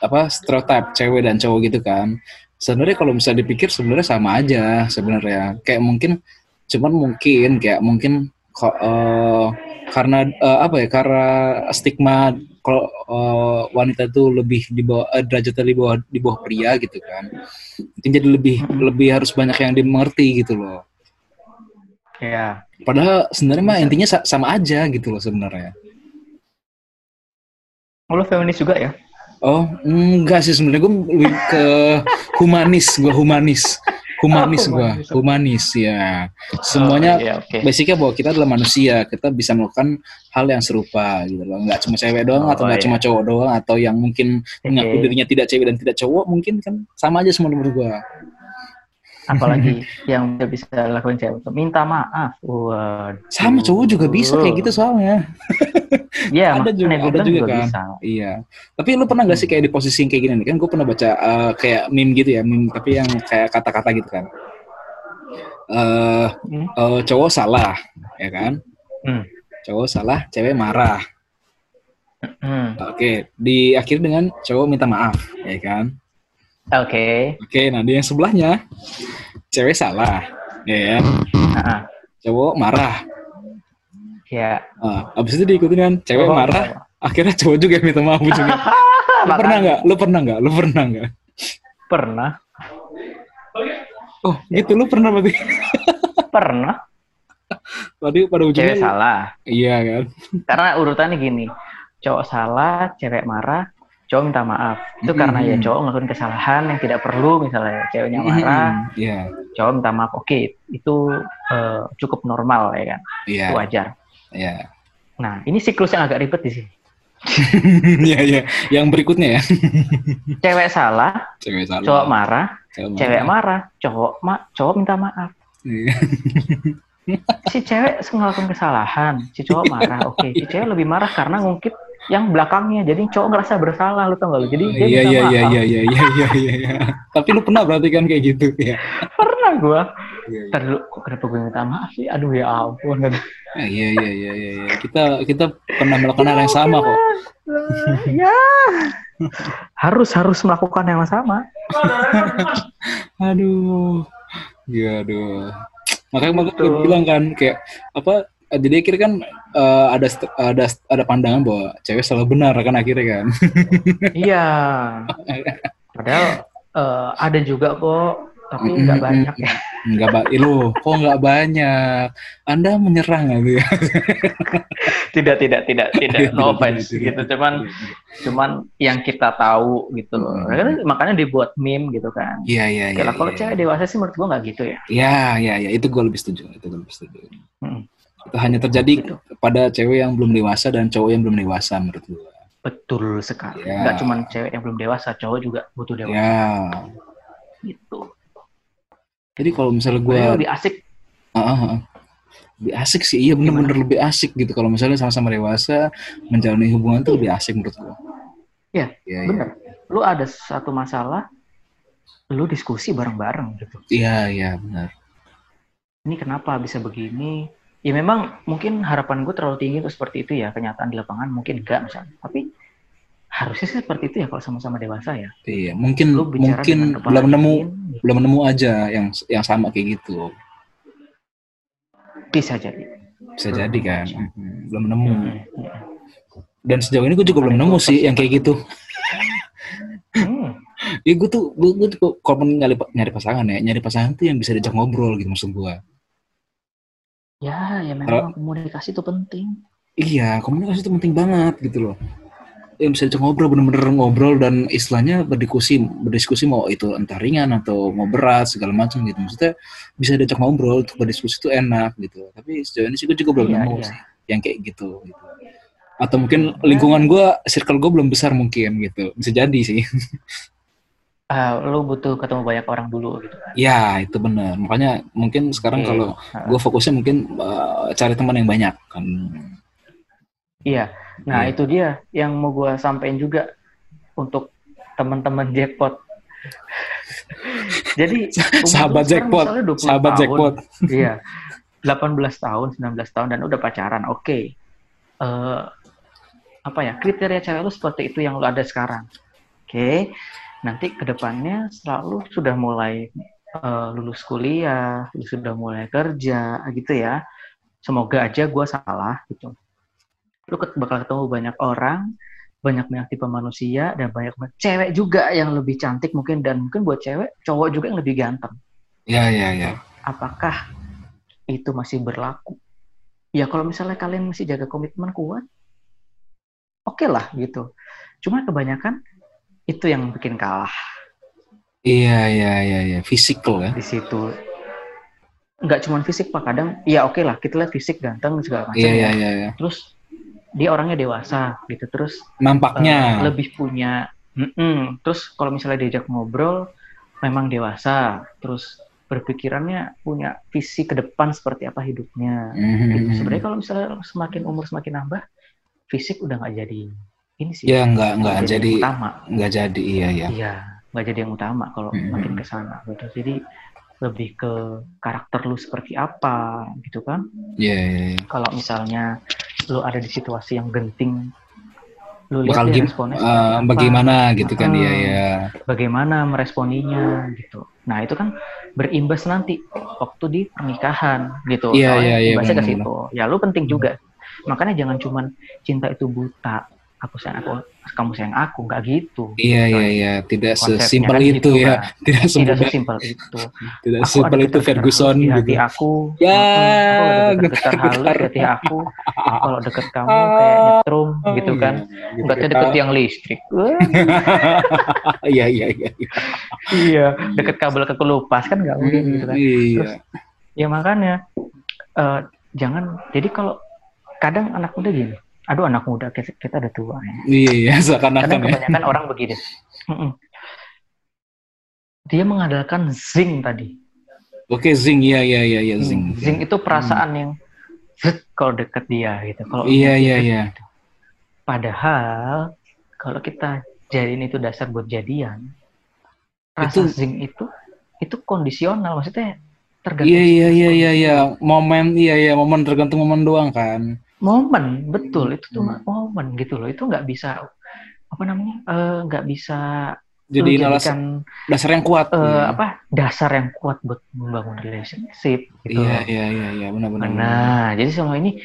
apa stereotip cewek dan cowok gitu kan. Sebenarnya kalau bisa dipikir sebenarnya sama aja sebenarnya. Kayak mungkin cuman mungkin kayak mungkin eh, karena eh, apa ya? Karena stigma kalau eh, wanita itu lebih di bawah eh, derajatnya di bawah di bawah pria gitu kan. Mungkin jadi lebih lebih harus banyak yang dimengerti gitu loh. ya Padahal sebenarnya mah intinya sa- sama aja gitu loh sebenarnya. Oh, lu feminis juga ya Oh, enggak sih sebenarnya gue lebih ke humanis, gue humanis. Humanis Oh, gue, humanis. humanis ya. Semuanya oh, iya, oke basicnya bahwa kita adalah manusia, kita bisa melakukan hal yang serupa gitu loh. Enggak cuma cewek doang Oh, atau enggak iya. cuma cowok doang atau yang mungkin mengaku dirinya tidak cewek dan tidak cowok mungkin kan sama aja semua menurut gue. Apalagi yang udah bisa lakuin cewek minta maaf Waduh. Sama cowok juga bisa kayak gitu soalnya. ya Ada juga- ada bilang juga kan. bisa Iya. Tapi lu pernah gak sih kayak di posisi yang kayak gini nih? Kan gue pernah baca eh, kayak meme gitu ya, meme tapi yang kayak kata-kata gitu kan. Eh Hmm. eh, cowok salah, ya kan? Hmm. Cowok salah, cewek marah. Hmm. Oke, diakhiri dengan cowok minta maaf, ya kan? Oke. Oke, nah di yang sebelahnya cewek salah, ya kan? Nah, Cowok marah. ya. Nah, abis itu diikutin kan cewek Oh, marah, akhirnya cowok juga yang minta maaf juga. Lu pernah nggak? Lu pernah nggak? Lu pernah nggak? Pernah. Oh, gitu lu pernah berarti? Pernah. Tadi pada ujungnya Cewek lu- salah. Iya kan? Karena urutannya gini. Cowok salah, cewek marah, cowok minta maaf. Itu karena ya cowok ngelakuin kesalahan yang tidak perlu, misalnya ceweknya marah, Mhm, Iya, cowok minta maaf. Oke, itu eh, cukup normal ya kan. Itu wajar. iya. Nah, ini siklus yang agak ribet di sini. Iya, iya. Yang berikutnya ya. Cewek salah, Cewek salah. cowok marah, cewek cewek marah, cowok ma cowok minta maaf. Iya. Si cewek ngelakuin kesalahan, si cowok marah. Oke, si cewek lebih marah karena ngungkit yang belakangnya. Jadi cowok ngerasa bersalah, lu tau gak lu? Jadi dia Iya, iya, iya, iya, iya, iya, iya, iya, iya. Tapi lu pernah berarti kan kayak gitu ya? Pernah gua. Iya, iya. Ntar dulu, kok kenapa gue minta maaf sih? Aduh ya ampun. Ah, Iya, iya, iya, iya. Kita kita pernah melakukan hal yang sama kok. ya. Harus harus melakukan yang sama. Aduh. Iya, aduh. Makanya makanya gue bilang kan kayak apa? Jadi akhirnya kan eh, ada ada ada pandangan bahwa cewek selalu benar kan akhirnya kan. Iya. Padahal eh, ada juga kok, tapi nggak Mm-mm. banyak ya. Enggak ba lo kok nggak banyak? Anda menyerang gitu ya? tidak, tidak, tidak, tidak. No Tidak, offense tidak, gitu. tidak. Cuman cuman yang kita tahu gitu loh. Hmm. Kan Makanya dibuat meme gitu kan. Iya iya iya. Kalau kalau iya. cewek dewasa sih menurut gua nggak gitu ya. Ya ya ya itu gue lebih setuju. Itu gue lebih setuju. Hmm. Hanya terjadi Gitu. pada cewek yang belum dewasa dan cowok yang belum dewasa menurut gue. Betul sekali. Ya. Nggak cuman cewek yang belum dewasa, cowok juga butuh dewasa Ya. gitu. Jadi kalau misalnya gue lebih asik lebih asik sih, iya bener-bener lebih asik gitu. Kalau misalnya sama-sama dewasa menjalani hubungan tuh lebih asik menurut gue. Iya, Iya, iya. bener. Lu ada satu masalah, lu diskusi bareng-bareng gitu. Iya, iya benar. Ini kenapa bisa begini? Ya memang mungkin harapan gue terlalu tinggi untuk seperti itu ya. Kenyataan di lapangan mungkin enggak misalnya. Tapi harusnya sih seperti itu ya kalau sama-sama dewasa ya. Iya, mungkin Lu mungkin belum nemu dingin, belum nemu aja yang yang sama kayak gitu. bisa jadi. Bisa Belum jadi nemu kan. Mhm, Belum nemu. Hmm, hmm. Dan sejauh ini gue juga belum nemu sih yang kayak gitu. Hmm. Ya gue tuh gue, gue tuh kalau nyari nyari pasangan ya, nyari pasangan tuh yang bisa diajak ngobrol gitu maksud gue. Ya, ya memang komunikasi itu penting. Iya, komunikasi itu penting banget gitu loh. Yang bisa ngobrol, bener-bener ngobrol dan istilahnya berdiskusi, berdiskusi mau itu entah ringan atau mau berat segala macam gitu. Maksudnya bisa diajak ngobrol untuk berdiskusi itu enak gitu. Tapi sejauh ini sih gue juga belum Iya, nemu iya. sih yang kayak gitu. gitu. Atau mungkin lingkungan gue, circle gue belum besar mungkin gitu. Bisa jadi sih. Ah, lu butuh ketemu banyak orang dulu gitu kan. ya itu benar. Makanya mungkin sekarang Oke. kalau gue fokusnya mungkin uh, cari teman yang banyak kan. Iya. Nah, Iya. itu dia yang mau gua sampein juga untuk teman-teman jackpot. Jadi Sahabat jackpot, misalnya 20 sahabat tahun, jackpot. Iya. 18 tahun, 19 tahun dan udah pacaran. Oke. Eh apa ya? Kriteria cewek lu seperti itu yang lu ada sekarang. Oke. Nanti ke depannya selalu sudah mulai eh, lulus kuliah, sudah mulai kerja gitu ya. Semoga aja gua salah gitu. Lu bakal ketemu banyak orang, banyak banyak tipe manusia dan banyak cewek juga yang lebih cantik mungkin dan mungkin buat cewek cowok juga yang lebih ganteng Ya ya ya. apakah itu masih berlaku? Ya kalau misalnya kalian masih jaga komitmen kuat, oke lah gitu. Cuma kebanyakan itu yang bikin kalah Iya iya iya iya. Physical ya. di situ. Nggak cuma fisik pak, kadang ya oke lah kita lihat fisik ganteng segala macam Iya ya. iya iya. iya. Terus dia orangnya dewasa gitu, terus Nampaknya. lebih punya. Mm-mm. Terus kalau misalnya diajak ngobrol, memang dewasa. Terus berpikirannya punya visi ke depan seperti apa hidupnya. Mhm. gitu. Sebenarnya kalau misalnya semakin umur semakin nambah, fisik udah nggak jadi ini sih. ya nggak nggak yang jadi utama. nggak jadi iya ya. Iya, nggak jadi yang utama kalau Mm-mm. makin ke sana gitu. Jadi lebih ke karakter lu seperti apa gitu kan. Iya iya. iya. Kalau misalnya lu ada di situasi yang genting, lu lihat gim- responnya eh, seperti apa, bagaimana gitu kan iya ya. bagaimana meresponinya gitu. Nah itu kan berimbas nanti waktu di pernikahan gitu. Iya, iya, iya, imbasnya ke situ. Ya lu penting juga. Makanya jangan cuman cinta itu buta. Aku sayang aku, kamu sayang aku, nggak gitu. Iya iya iya. Tidak Konsepnya sesimpel kan itu gitu, ya. kan. Tidak Tidak sesimpel itu. tidak sesimpel itu Ferguson di hati gitu. aku. Ya, ada getar-getar halus di hati aku. Kalau deket kamu kayak nyetrum gitu kan. Iya, Enggak deket yang listrik. Iya iya iya. iya. iya, deket kabel kekelupas kan nggak mungkin gitu kan. Iya. Terus, ya makanya eh, jangan jadi kalau kadang anak muda gini aduh anak muda kita, kita udah tua ya. Iya iya seakan-akan ya. kebanyakan orang begini. Dia mengandalkan zing tadi. Oke zing iya iya iya iya zing. zing itu perasaan yang zet kalau deket dia gitu. Kalau Iya iya iya. gitu. padahal kalau kita jadiin itu dasar buat jadian rasa Itu- zing itu itu kondisional. Maksudnya tergantung Iya iya iya iya iya. momen iya iya momen tergantung momen doang kan. Momen betul itu tuh Hmm. momen gitu loh itu nggak bisa apa namanya eh, nggak bisa Jadi lu alasan dasar yang kuat. eh, Iya. apa dasar yang kuat buat membangun relationship gitu Iya iya iya iya benar benar. benar. nah jadi selama ini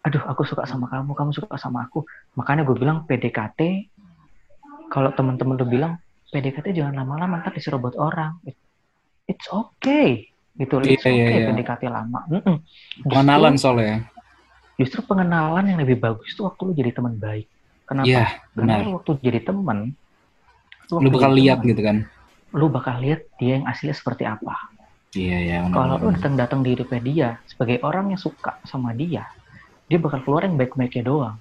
aduh aku suka sama kamu kamu suka sama aku makanya gue bilang PDKT kalau teman-teman lu bilang PDKT jangan lama-lama ntar disuruh buat orang it's okay gitu Iya, It's okay iya, iya. PDKT lama Mm-mm. Justru- Pengenalan soalnya. Justru pengenalan yang lebih bagus tuh waktu lu jadi teman baik kenapa Iya, karena benar. waktu jadi teman Lu bakal lihat gitu kan. lu bakal lihat dia yang aslinya seperti apa Iya, iya. kalau lu datang-datang di hidupnya dia sebagai orang yang suka sama dia dia bakal keluar yang baik-baiknya doang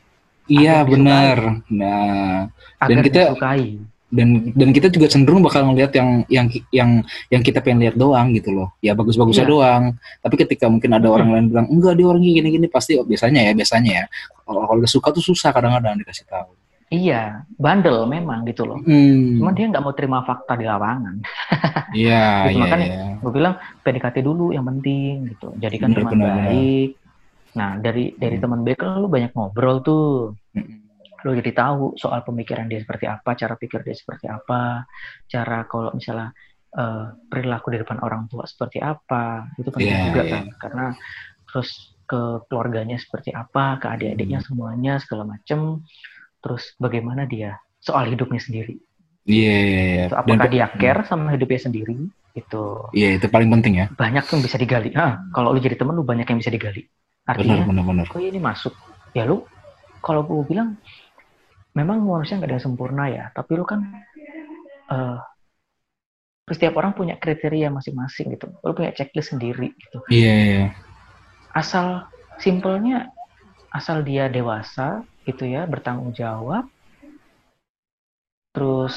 Iya, benar. Nah, agar Dan kita- disukai dan dan kita juga cenderung bakal ngelihat yang yang yang yang kita pengen lihat doang gitu loh ya bagus-bagusnya Iya. doang tapi ketika mungkin ada Hmm. orang lain bilang enggak dia orangnya gini-gini pasti oh, biasanya ya biasanya ya kalau kalau udah suka tuh susah kadang-kadang dikasih tahu iya bandel memang gitu loh hmm. cuman dia nggak mau terima fakta di lapangan iya iya makanya iya. gue bilang PDKT dulu yang penting gitu jadikan Bener, teman bener, bener. baik nah dari dari Hmm. teman baik kan lu banyak ngobrol tuh Lu jadi tahu soal pemikiran dia seperti apa cara pikir dia seperti apa cara kalau misalnya eh, perilaku di depan orang tua seperti apa itu penting Iya, juga iya. kan karena terus ke keluarganya seperti apa ke adik-adiknya Hmm. semuanya segala macem terus bagaimana dia soal hidupnya sendiri iya iya iya So, dan apakah dia care sama hidupnya sendiri itu iya itu paling penting ya banyak yang bisa digali. Ah, kalau lu jadi temen lu banyak yang bisa digali. benar Artinya, benar benar oh ini masuk. Ya lu, kalau gue bilang, memang manusia nggak ada yang sempurna ya. Tapi lu kan, eh setiap orang punya kriteria masing-masing gitu. Lu punya checklist sendiri gitu. iya iya Asal simpelnya, asal dia dewasa gitu ya, bertanggung jawab, terus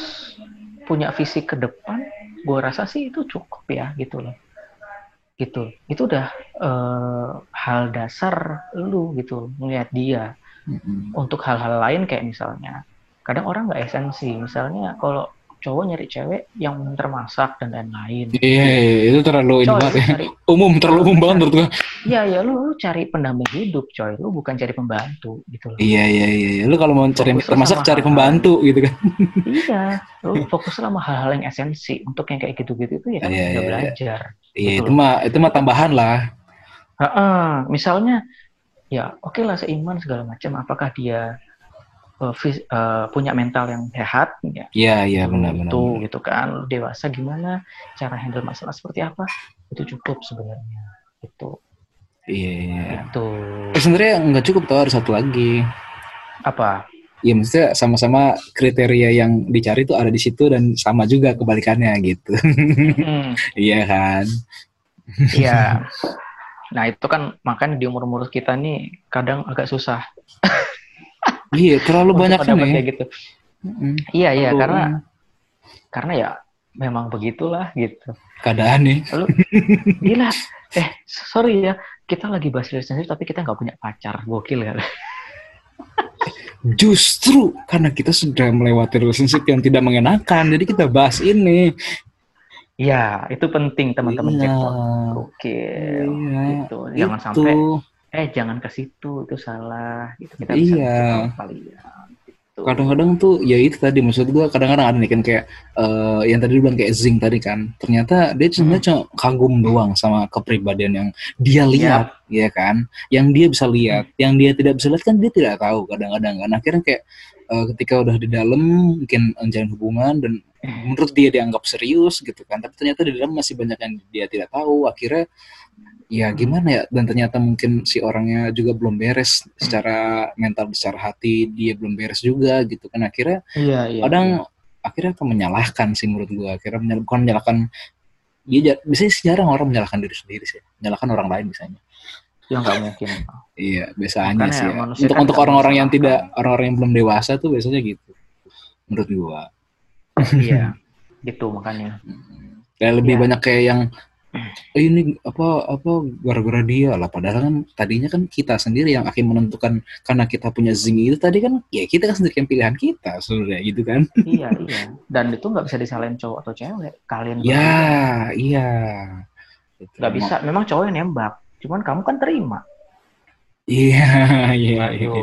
punya visi ke depan, gue rasa sih itu cukup ya gitu loh. Gitu. Itu udah eh, hal dasar lu gitu melihat dia. Mm-mm. Untuk hal-hal lain kayak misalnya, kadang orang nggak esensi. Misalnya kalau cowok nyari cewek yang termasak dan lain-lain. iya iya, itu terlalu ini banget ya cari, umum terlalu umum banget menurut gua iya ya lu, lu cari pendamping hidup coy, lu bukan cari pembantu gitu loh. iya iya iya iya. lu kalau mau cari termasak cari pembantu gitu kan iya, lu fokus sama hal-hal yang esensi. Untuk yang kayak gitu-gitu itu ya kan udah iya, iya. belajar. iya Betul. itu mah itu mah tambahan lah Heeh, misalnya ya oke lah seiman segala macam. Apakah dia eh, fis- eh, punya mental yang sehat? Ya. Iya iya itu, benar benar itu benar. gitu kan. Dewasa gimana? Cara handle masalah seperti apa? Itu cukup sebenarnya. Itu iya iya itu Eh, sebenarnya nggak cukup tau ada satu lagi. Apa? Ya maksudnya sama-sama kriteria yang dicari tuh ada di situ dan sama juga kebalikannya gitu. Hmm, iya kan? Iya nah itu kan makanya di umur umur kita nih kadang agak susah iya terlalu banyak kan ya kayak gitu Mm-mm. iya iya karena karena ya memang begitulah gitu keadaan nih Lalu gila. Eh, sorry ya. Kita lagi bahas relationship tapi kita nggak punya pacar. Gokil ya. justru karena kita sudah melewati relationship yang tidak mengenakan jadi kita bahas ini Iya, itu penting teman-teman Iya. jackpot. Gokil. Iya, Gitu. Jangan itu. sampai eh jangan ke situ, itu salah gitu. Kita bisa Iya. ya. Gitu. kadang-kadang tuh ya itu tadi maksud gua kadang-kadang ada nih kan kayak eh, yang tadi bilang kayak Zing tadi kan ternyata dia sebenarnya cuma kagum doang sama kepribadian yang dia lihat ya kan yang dia bisa lihat yang dia tidak bisa lihat kan dia tidak tahu kadang-kadang kan akhirnya kayak eh, ketika udah di dalam mungkin menjalin hubungan dan menurut dia dianggap serius gitu kan tapi ternyata di dalam masih banyak yang dia tidak tahu. Akhirnya ya gimana ya dan ternyata mungkin si orangnya juga belum beres secara mental secara hati dia belum beres juga gitu kan. Akhirnya Iya, iya. kadang akhirnya akan menyalahkan sih menurut gua. Akhirnya menyal- bukan menyalahkan dia biasanya jarang orang menyalahkan diri sendiri sih. Menyalahkan orang lain misalnya ya nggak mungkin. iya biasanya Makanya sih ya. untuk kan untuk orang-orang yang tidak orang-orang yang belum dewasa tuh biasanya gitu menurut gua iya. Gitu makanya. kayak lebih Iya. banyak kayak yang "Eh, ini apa apa gara-gara dia lah padahal kan tadinya kan kita sendiri yang akan menentukan karena kita punya zing itu tadi kan ya kita kan sendiri yang pilihan kita sebenarnya gitu kan iya, iya. Dan itu nggak bisa disalahin cowok atau cewek. Kalian ya iya Gitu. nggak bisa. Memang cowok yang nembak. Cuman kamu kan terima. iya iya iya Ayo,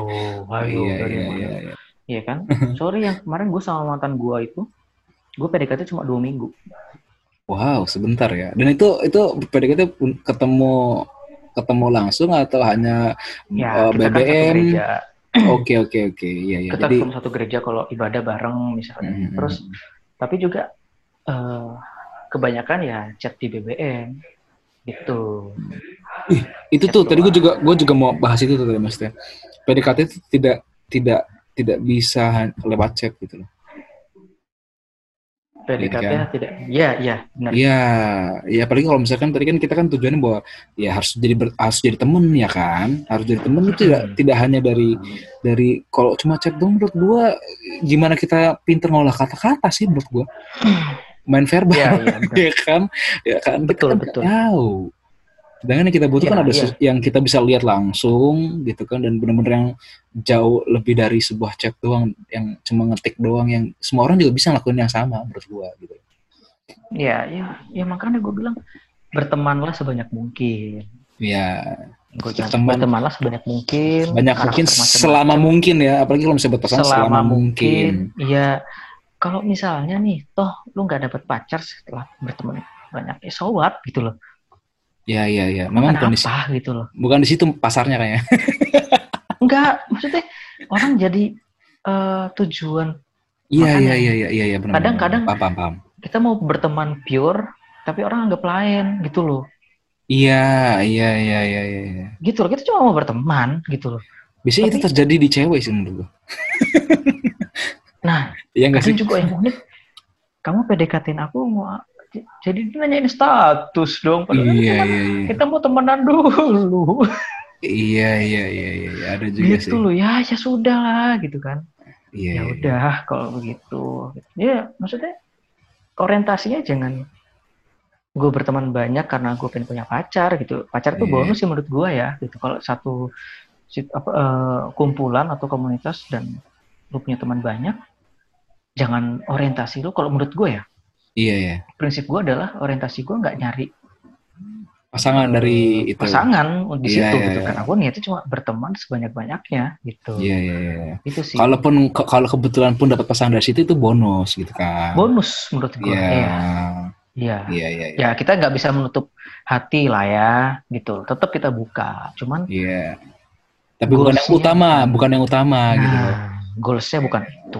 ayo, iya iya iya iya. Iya kan? Sorry yang kemarin gue sama mantan gue itu, gue PDKT cuma dua minggu. wow sebentar ya dan itu itu PDKT ketemu ketemu langsung atau hanya Ya, eh, kita kan BBM oke oke oke iya iya Kita jadi ketemu satu gereja kalau ibadah bareng misalnya. mm, Terus, tapi juga eh, kebanyakan ya chat di BBM. gitu. Itu tuh tadi gue juga gue juga mau bahas itu tuh tadi maksudnya. PDKT itu tidak tidak tidak bisa lewat chat gitu loh. PDKT kan? tidak. Iya, iya, benar. Iya, ya apalagi kalau misalkan tadi kan kita kan tujuannya bahwa ya harus jadi ber- harus jadi temen ya kan, harus jadi temen itu tidak Hmm. tidak hanya dari dari kalau cuma chat dong menurut gua gimana kita pinter ngolah kata-kata sih menurut gua main verbal Iya, iya, benar. ya kan, ya kan kita Betul, kan betul. tahu. Sedangkan yang kita butuhkan Iya, ada iya. sesu- yang kita bisa lihat langsung gitu kan dan benar-benar yang jauh lebih dari sebuah chat doang yang cuma ngetik doang yang semua orang juga bisa ngelakuin yang sama menurut gua gitu. Iya, iya, ya makanya gue bilang bertemanlah sebanyak mungkin. Ya, Gue Berteman- bertemanlah sebanyak mungkin. banyak mungkin selama mungkin ya apalagi kalau misalnya pasangan selama, selama mungkin, mungkin. Iya, kalau misalnya nih, toh lu nggak dapet pacar setelah berteman banyak, ya so what gitu loh. Ya ya ya memang bukan di, Kenapa gitu loh? bukan di situ pasarnya kayaknya Enggak, maksudnya orang jadi eh, tujuan iya iya iya iya iya iya benar Kadang-kadang- paham paham kita mau berteman pure, tapi orang anggap lain gitu loh. iya iya iya iya iya iya. Gitu loh, kita cuma mau berteman gitu loh. biasanya itu Tapi- terjadi di cewek sih menurut gua Nah, iya nggak sih juga yang unik, kamu PDKT-in aku mau jadi dia nanyain status dong. Padahal kan iya kita, iya iya kita mau temenan dulu. iya iya iya iya iya. ada juga sih gitu loh, ya ya sudah lah gitu kan. iya ya iya. udah kalau begitu ya maksudnya orientasinya jangan gue berteman banyak karena gue pengen punya pacar gitu pacar tuh Iya. bonus sih menurut gue ya gitu kalau satu sit- apa, eh, kumpulan atau komunitas dan lu punya teman banyak jangan orientasi lu kalau menurut gue ya iya iya. Prinsip gue adalah orientasi gue nggak nyari pasangan dari itu. pasangan di Iya, situ iya, gitu. iya. karena gue niatnya cuma berteman sebanyak banyaknya gitu. Iya iya iya itu sih. Kalaupun ke- kalau kebetulan pun dapat pasangan dari situ itu bonus gitu kan. Bonus menurut gue iya. Iya. Iya. iya iya iya. Ya kita nggak bisa menutup hati lah ya gitu. Tetap kita buka. Cuman Iya. Tapi bukan yang utama, bukan- yang utama gitu. Nah goalsnya bukan itu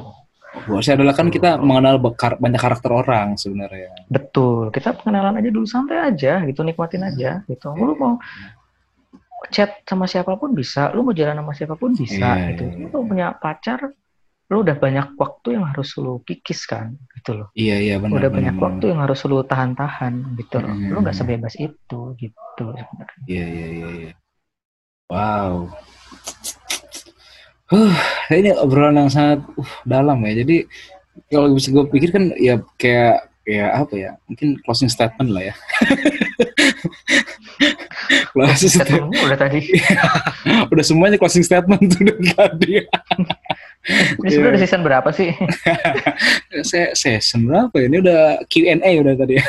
Goalsnya adalah kan kita mengenal bekar- banyak karakter orang sebenarnya. betul kita pengenalan aja dulu santai aja gitu nikmatin aja gitu lu mau chat sama siapa pun bisa lu mau jalan sama siapa pun bisa Iya, gitu iya, iya. lu punya pacar lu udah banyak waktu yang harus lu kikis kan gitu loh Iya iya benar. udah benar, banyak benar. waktu yang harus lu tahan-tahan gitu loh lu nggak Hmm. sebebas itu gitu sebenarnya Iya iya iya. iya. Wow. Huh, ini obrolan yang sangat uh, dalam ya. Jadi kalau bisa gue pikir kan ya kayak ya apa ya? Mungkin closing statement lah ya. closing statement. udah tadi Udah semuanya closing statement tuh dari tadi. ini sebenarnya udah season berapa sih Saya season berapa ya? Ini udah Q&A udah tadi ya.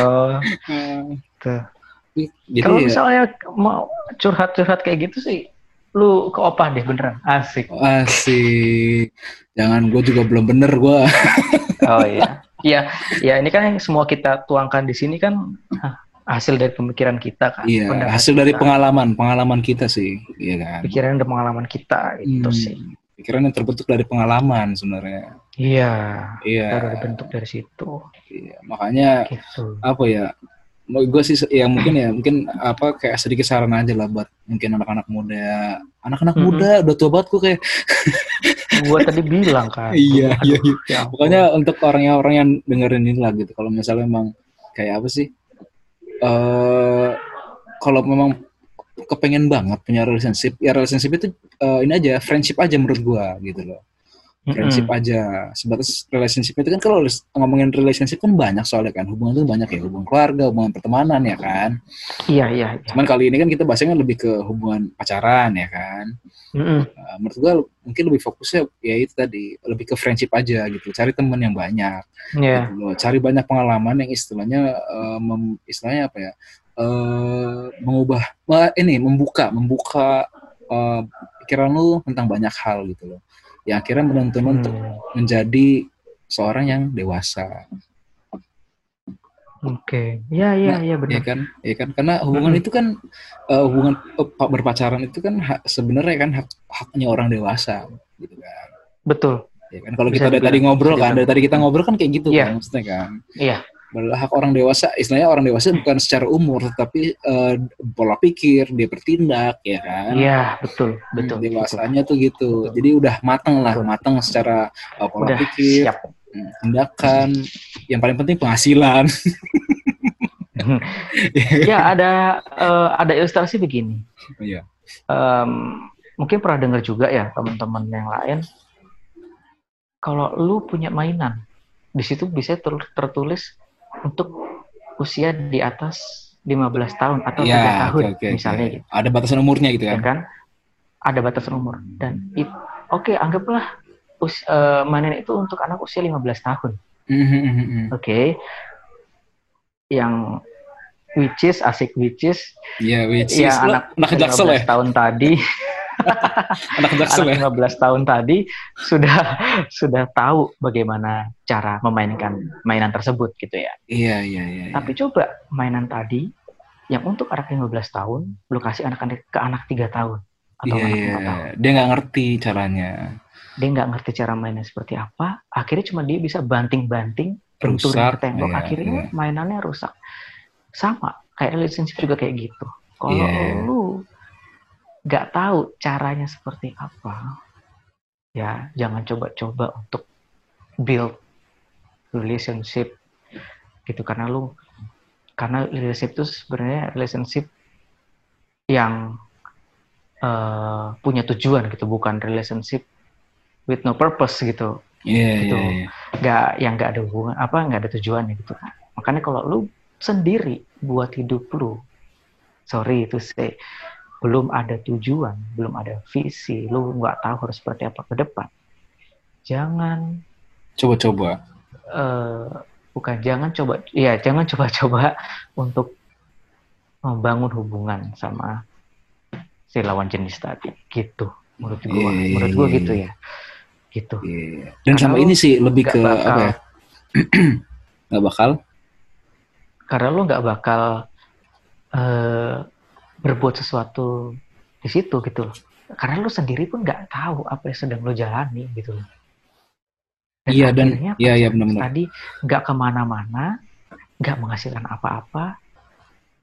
Oh, tuh. Jadi Kalau ya, misalnya mau curhat-curhat kayak gitu sih, lu ke opah deh beneran. Asik. asik. Jangan gue juga belum bener gue. Oh iya. Iya, ya ini kan yang semua kita tuangkan di sini kan hasil dari pemikiran kita kan. Iya, hasil dari kita, pengalaman, pengalaman kita sih, iya kan. pikiran dan pengalaman kita itu Hmm, sih. Pikiran yang terbentuk dari pengalaman sebenarnya. Iya, Iya, baru dibentuk dari situ. iya. makanya Gitu. apa ya? Mau gue sih ya mungkin ya mungkin apa kayak sedikit saran aja lah buat mungkin anak-anak muda, anak-anak Mhm. muda udah tua banget gue kayak Gua tadi bilang kan. Iya, iya, iya. ya. Pokoknya untuk orang-orang yang dengerin ini lah gitu. Kalau misalnya memang kayak apa sih? eh kalau memang kepengen banget punya relationship, ya relationship itu eh, ini aja, friendship aja menurut gua gitu loh. Friendship Mm-mm. aja. Sebatas relationship itu kan kalau ngomongin relationship kan banyak soalnya kan. Hubungan itu banyak ya, hubungan keluarga, hubungan pertemanan ya kan. Iya, iya, iya. Cuman kali ini kan kita bahasnya kan lebih ke hubungan pacaran ya kan. Mm-mm. Nah, menurut gua mungkin lebih fokusnya ya itu tadi, lebih ke friendship aja gitu. Cari teman yang banyak Iya. gitu loh. Cari banyak pengalaman yang istilahnya eh, mem- istilahnya apa ya? eh, mengubah wah, ini membuka membuka eh, pikiran lu tentang banyak hal gitu loh. Yang akhirnya menuntun lu untuk Hmm, menjadi seorang yang dewasa, Oke. Iya, iya, iya ya benar. kan? Ya kan? Karena hubungan Mm-mm. itu kan eh, hubungan pa- berpacaran itu kan hak- sebenarnya kan hak haknya orang dewasa gitu kan. Betul. Ya kan kalau kita dari tadi ngobrol kan, dari tadi kita ngobrol kan kayak gitu Iya. kan maksudnya kan. Iya. adalah hak orang dewasa istilahnya orang dewasa bukan secara umur tapi uh, pola pikir dia bertindak ya kan? Iya betul Hmm, betul dewasanya tuh gitu. Betul. jadi udah mateng lah Betul. mateng secara uh, pola udah pikir siap. hmm, tindakan. Yang paling penting penghasilan. Ya ada eh, ada ilustrasi begini. Iya. Em, mungkin pernah dengar juga ya teman-teman yang lain. Kalau lu punya mainan di situ bisa ter- tertulis untuk usia di atas 15 tahun atau Iya, tiga tahun oke, oke, misalnya oke. gitu. Ada batasan umurnya gitu ya? Kan kan? Ada batasan umur. Dan oke anggaplah us- eh, mainan itu untuk anak usia 15 tahun. Mhm, mhm. oke. Yang which is asik which is Iya, which ya is anak anak 15 jaksel ya, tahun tadi anak jaksel ya. anak 15 tahun tadi sudah sudah tahu bagaimana cara memainkan mainan tersebut gitu ya. Iya, iya, iya. iya. Tapi coba mainan tadi yang untuk anak 15 tahun lu kasih anak-anak ke anak 3 tahun atau Iya, anak iya. 4 tahun. Dia nggak ngerti caranya. Dia nggak ngerti cara mainnya seperti apa, akhirnya cuma dia bisa banting-banting, ke tembok, iya, akhirnya iya. mainannya rusak. Sama kayak relationship juga kayak gitu. Kalau Iya. lu nggak tahu caranya seperti apa, ya jangan coba-coba untuk build relationship gitu karena lu karena relationship itu sebenarnya relationship yang eh, punya tujuan gitu bukan relationship with no purpose gitu Iya, Gitu. iya. nggak yang nggak ada hubungan apa nggak ada tujuannya gitu makanya kalau lu sendiri buat hidup lu sorry itu say belum ada tujuan belum ada visi. Lu nggak tahu harus seperti apa ke depan. Jangan. Coba-coba. eh, bukan jangan coba ya jangan coba-coba untuk membangun hubungan sama si lawan jenis tadi. Gitu. Menurut gua. Iya, menurut gua gitu ya. Gitu. Iya. Dan Karena sama ini sih lebih ke bakal- apa ya? Nggak bakal. karena lu nggak bakal eh, berbuat sesuatu di situ gitu loh. Karena lu sendiri pun nggak tahu apa yang sedang lu jalani gitu loh. Iya dan iya iya pacaran benar-benar. tadi nggak ke mana-mana, nggak menghasilkan apa-apa,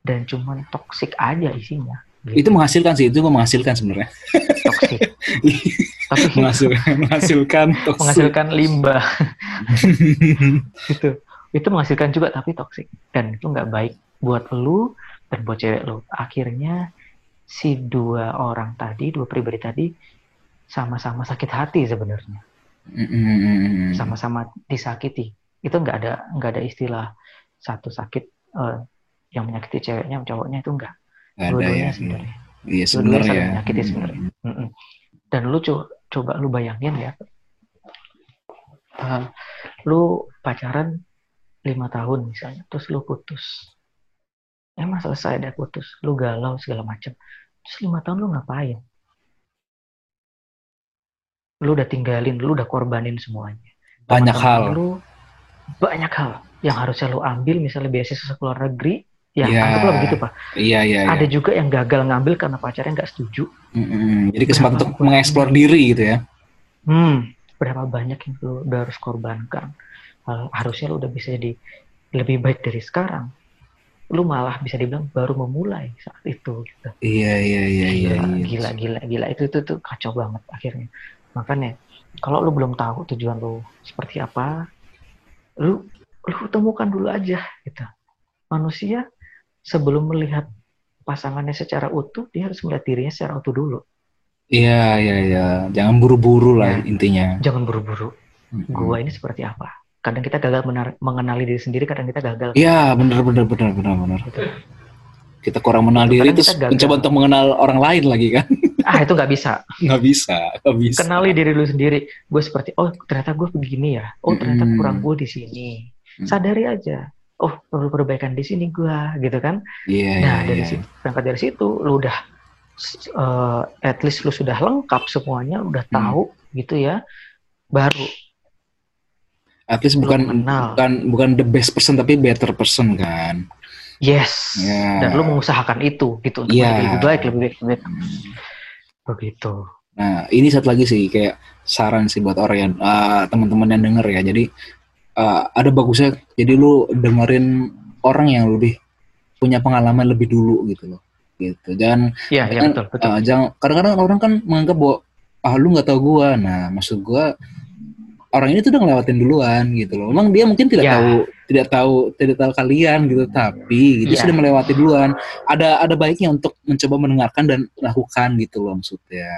dan cuman toksik aja isinya. Gitu. Itu menghasilkan sih, itu menghasilkan sebenarnya. toksik. Tapi menghasilkan menghasilkan toksik. menghasilkan limbah gitu. Itu menghasilkan juga tapi toksik dan itu nggak baik buat lu dan buat cewek lu. Akhirnya si dua orang tadi, dua pribadi tadi sama-sama sakit hati sebenarnya, sama-sama disakiti. Itu nggak ada nggak ada istilah satu sakit eh, yang menyakiti ceweknya, cowoknya itu enggak. Nggak ada Dua-duanya ya. sebenarnya. Iya sebenarnya. saling menyakiti sebenarnya. Dan lu coba, coba lu bayangin ya, Eh, lu pacaran lima tahun misalnya, terus lu putus. Emang selesai deh putus, lu galau segala macam. Terus lima tahun lu ngapain? Lu udah tinggalin, lu udah korbanin semuanya. Banyak hal. Lu banyak hal yang harusnya lu ambil, misalnya beasiswa ke luar negeri, ya Iya. anggaplah begitu pak. Iya iya. iya. Ada juga yang gagal ngambil karena pacarnya nggak setuju. Mm-mm. Jadi kesempatan untuk mengeksplor diri gitu ya. Hmm, berapa banyak yang lu udah harus korbankan. Harusnya lu udah bisa jadi lebih baik dari sekarang. Lu malah bisa dibilang baru memulai saat itu. Gitu. Iya iya iya iya. Gila, iya. gila, gila, gila. Itu itu tuh kacau banget akhirnya. Makanya kalau lu belum tahu tujuan lu seperti apa, lu lu temukan dulu aja gitu. Manusia sebelum melihat pasangannya secara utuh, dia harus melihat dirinya secara utuh dulu. Iya iya iya. Jangan buru-buru lah Ya. intinya. Jangan buru-buru. Mm-mm. Gua ini seperti apa? Kadang kita gagal menar- mengenali diri sendiri, kadang kita gagal. Iya benar benar benar benar benar. Gitu. Kita kurang mengenal diri terus mencoba untuk mengenal orang lain lagi kan? Ah itu nggak bisa. Nggak bisa, nggak bisa. Kenali diri lu sendiri. Gue seperti, oh ternyata gue begini ya. Oh ternyata Mm-mm. kurang gue di sini. Sadari aja. Oh perlu perbaikan di sini gue, gitu kan? Iya Nah iya dari iya. situ, berangkat dari situ, lu udah eh, at least lu sudah lengkap semuanya, udah Hmm. tahu gitu ya. Baru At least bukan bukan bukan the best person tapi better person kan. yes. Ya. Dan lu mengusahakan itu gitu untuk Iya. menjadi lebih baik, lebih baik, lebih baik. Begitu. Nah, ini satu lagi sih kayak saran sih buat orang yang ah, teman-teman yang denger ya. Jadi uh, ada bagusnya jadi lu dengerin orang yang lebih punya pengalaman lebih dulu gitu loh gitu jangan Iya, iya betul, betul. uh, jangan kadang-kadang orang kan menganggap bahwa ah lu nggak tahu gua nah maksud gua orang ini tuh udah ngelewatin duluan gitu loh memang dia mungkin tidak Ya. tahu tidak tahu tidak tahu kalian gitu tapi dia Ya. sudah melewati duluan ada ada baiknya untuk mencoba mendengarkan dan lakukan gitu loh maksudnya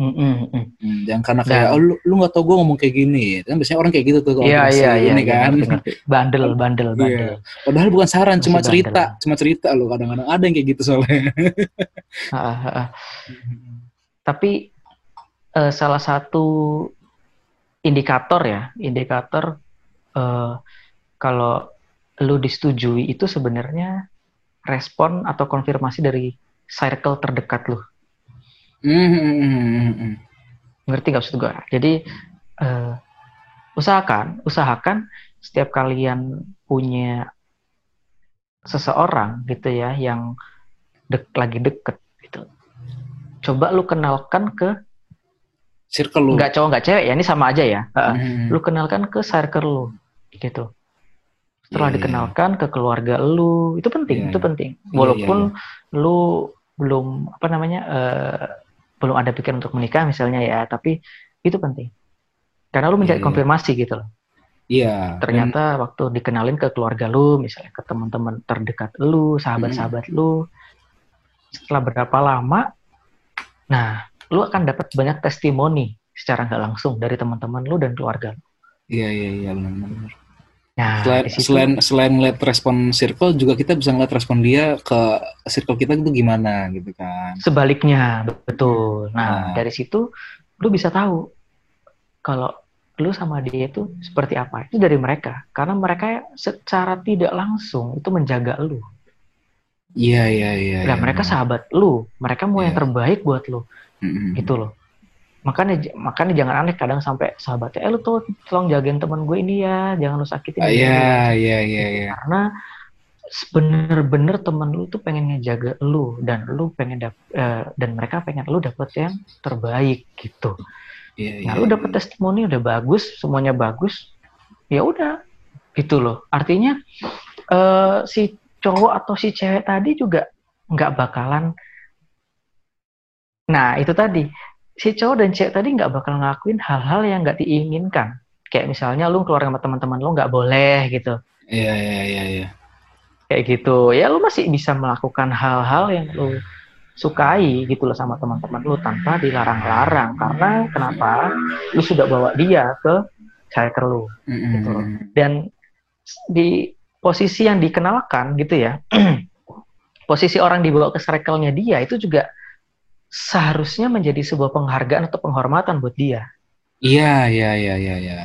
Mm, mm, mm. Hmm, jangan karena kayak oh lu lu nggak tahu gua ngomong kayak gini kan biasanya orang kayak gitu tuh kalau Iya, masih iya, iya, ini iya, kan. Bandel, bandel, Iya. bandel. padahal bukan saran Masih cuma bandel. cerita cuma cerita loh kadang-kadang ada yang kayak gitu soalnya Ah, ah, ah. Tapi eh, salah satu indikator ya, indikator eh, kalau lu disetujui itu sebenarnya respon atau konfirmasi dari circle terdekat lu. Hmm, hmm, hmm, hmm, hmm. Ngerti nggak maksud gue? Jadi eh, usahakan, usahakan setiap kalian punya seseorang gitu ya yang dek, lagi deket gitu. Coba lu kenalkan ke circle lu nggak cowok nggak cewek ya ini sama aja ya. Hmm. Lu kenalkan ke circle lu gitu. Setelah Iya, iya, dikenalkan ke keluarga lu itu penting, Iya, itu iya. penting. Iya, Walaupun iya, lu belum apa namanya eh, belum ada pikiran untuk menikah misalnya ya, tapi itu penting. Karena lu mencari iya. konfirmasi gitu loh. Iya. ternyata waktu dikenalin ke keluarga lu, misalnya ke teman-teman terdekat lu, sahabat-sahabat lu, setelah berapa lama, nah, lu akan dapat banyak testimoni secara nggak langsung dari teman-teman lu dan keluarga lu. Iya iya iya benar-benar. Nah, Selain, di situ, selain selain ngeliat respon circle juga kita bisa ngeliat respon dia ke circle kita itu gimana gitu kan. sebaliknya, betul. Nah, Nah. dari situ lu bisa tahu kalau lu sama dia itu seperti apa. Itu dari mereka, karena mereka secara tidak langsung itu menjaga lu. Iya iya iya. Nah, iya, mereka benar. sahabat lu, mereka mau yang Iya. terbaik buat lu. Mm-mm. gitu loh makanya makanya jangan aneh kadang sampai sahabatnya eh lu tuh tolong jagain teman gue ini ya jangan lu sakitin Ah, dia." Iya iya iya iya. karena bener-bener temen lu tuh pengen ngejaga lu dan lu pengen dap eh, dan mereka pengen lu dapet yang terbaik gitu Iya nah iya. lu dapet testimoni udah bagus semuanya bagus ya udah gitu loh artinya eh, si cowok atau si cewek tadi juga nggak bakalan nah itu tadi si cowok dan cewek tadi nggak bakal ngelakuin hal-hal yang nggak diinginkan kayak misalnya lu keluar sama teman-teman lu nggak boleh gitu Iya iya iya iya. kayak gitu ya lu masih bisa melakukan hal-hal yang lu sukai gitu loh sama teman-teman lu tanpa dilarang-larang karena kenapa lu sudah bawa dia ke circle lu Mm-mm. Gitu loh. dan di posisi yang dikenalkan gitu ya posisi orang dibawa ke circle-nya dia itu juga seharusnya menjadi sebuah penghargaan atau penghormatan buat dia Iya iya iya iya iya.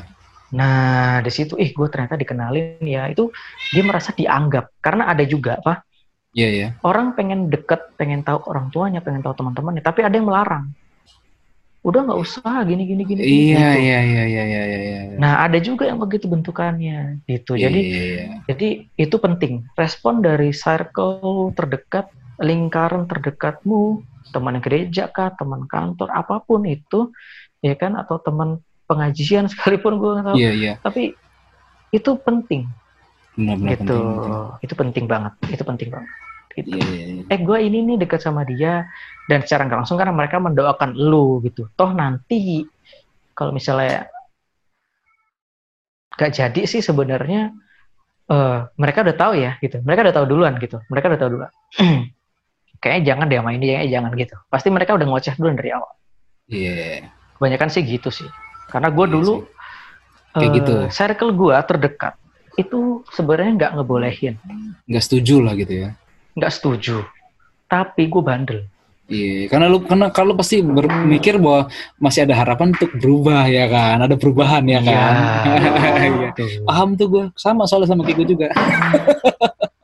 Nah, di situ, ih, gue ternyata dikenalin ya. Itu dia merasa dianggap. Karena ada juga, apa? Iya iya. Orang pengen deket, pengen tahu orang tuanya, pengen tahu teman-temannya. Tapi ada yang melarang. Udah nggak usah, gini, gini, gini. Iya gitu. iya iya iya iya iya. iya. Nah, ada juga yang begitu bentukannya. Gitu. Iya, Jadi, iya. jadi itu penting. Respon dari circle terdekat, lingkaran terdekatmu, teman gereja kah, teman kantor, apa pun itu, ya kan? Atau teman pengajian sekalipun gue nggak tahu. Iya iya. Tapi itu penting. Benar-benar gitu penting, penting. itu penting banget itu penting banget gitu. Iya iya iya. eh gue ini nih dekat sama dia dan secara nggak langsung karena mereka mendoakan lu gitu toh nanti kalau misalnya gak jadi sih sebenarnya eh mereka udah tahu ya gitu mereka udah tahu duluan gitu mereka udah tahu duluan kayaknya jangan deh sama ini kayaknya jangan gitu pasti mereka udah ngoceh duluan dari awal Iya. kebanyakan sih gitu sih karena gue Iya dulu Kayak eh, gitu. circle gue terdekat itu sebenarnya nggak ngebolehin Nggak setuju lah gitu ya. nggak setuju tapi gue bandel Iya, karena lu karena kalau pasti berpikir bahwa masih ada harapan untuk berubah ya kan, ada perubahan ya kan. Iya. Tuh. Paham tuh gue, sama soalnya sama Kiko juga.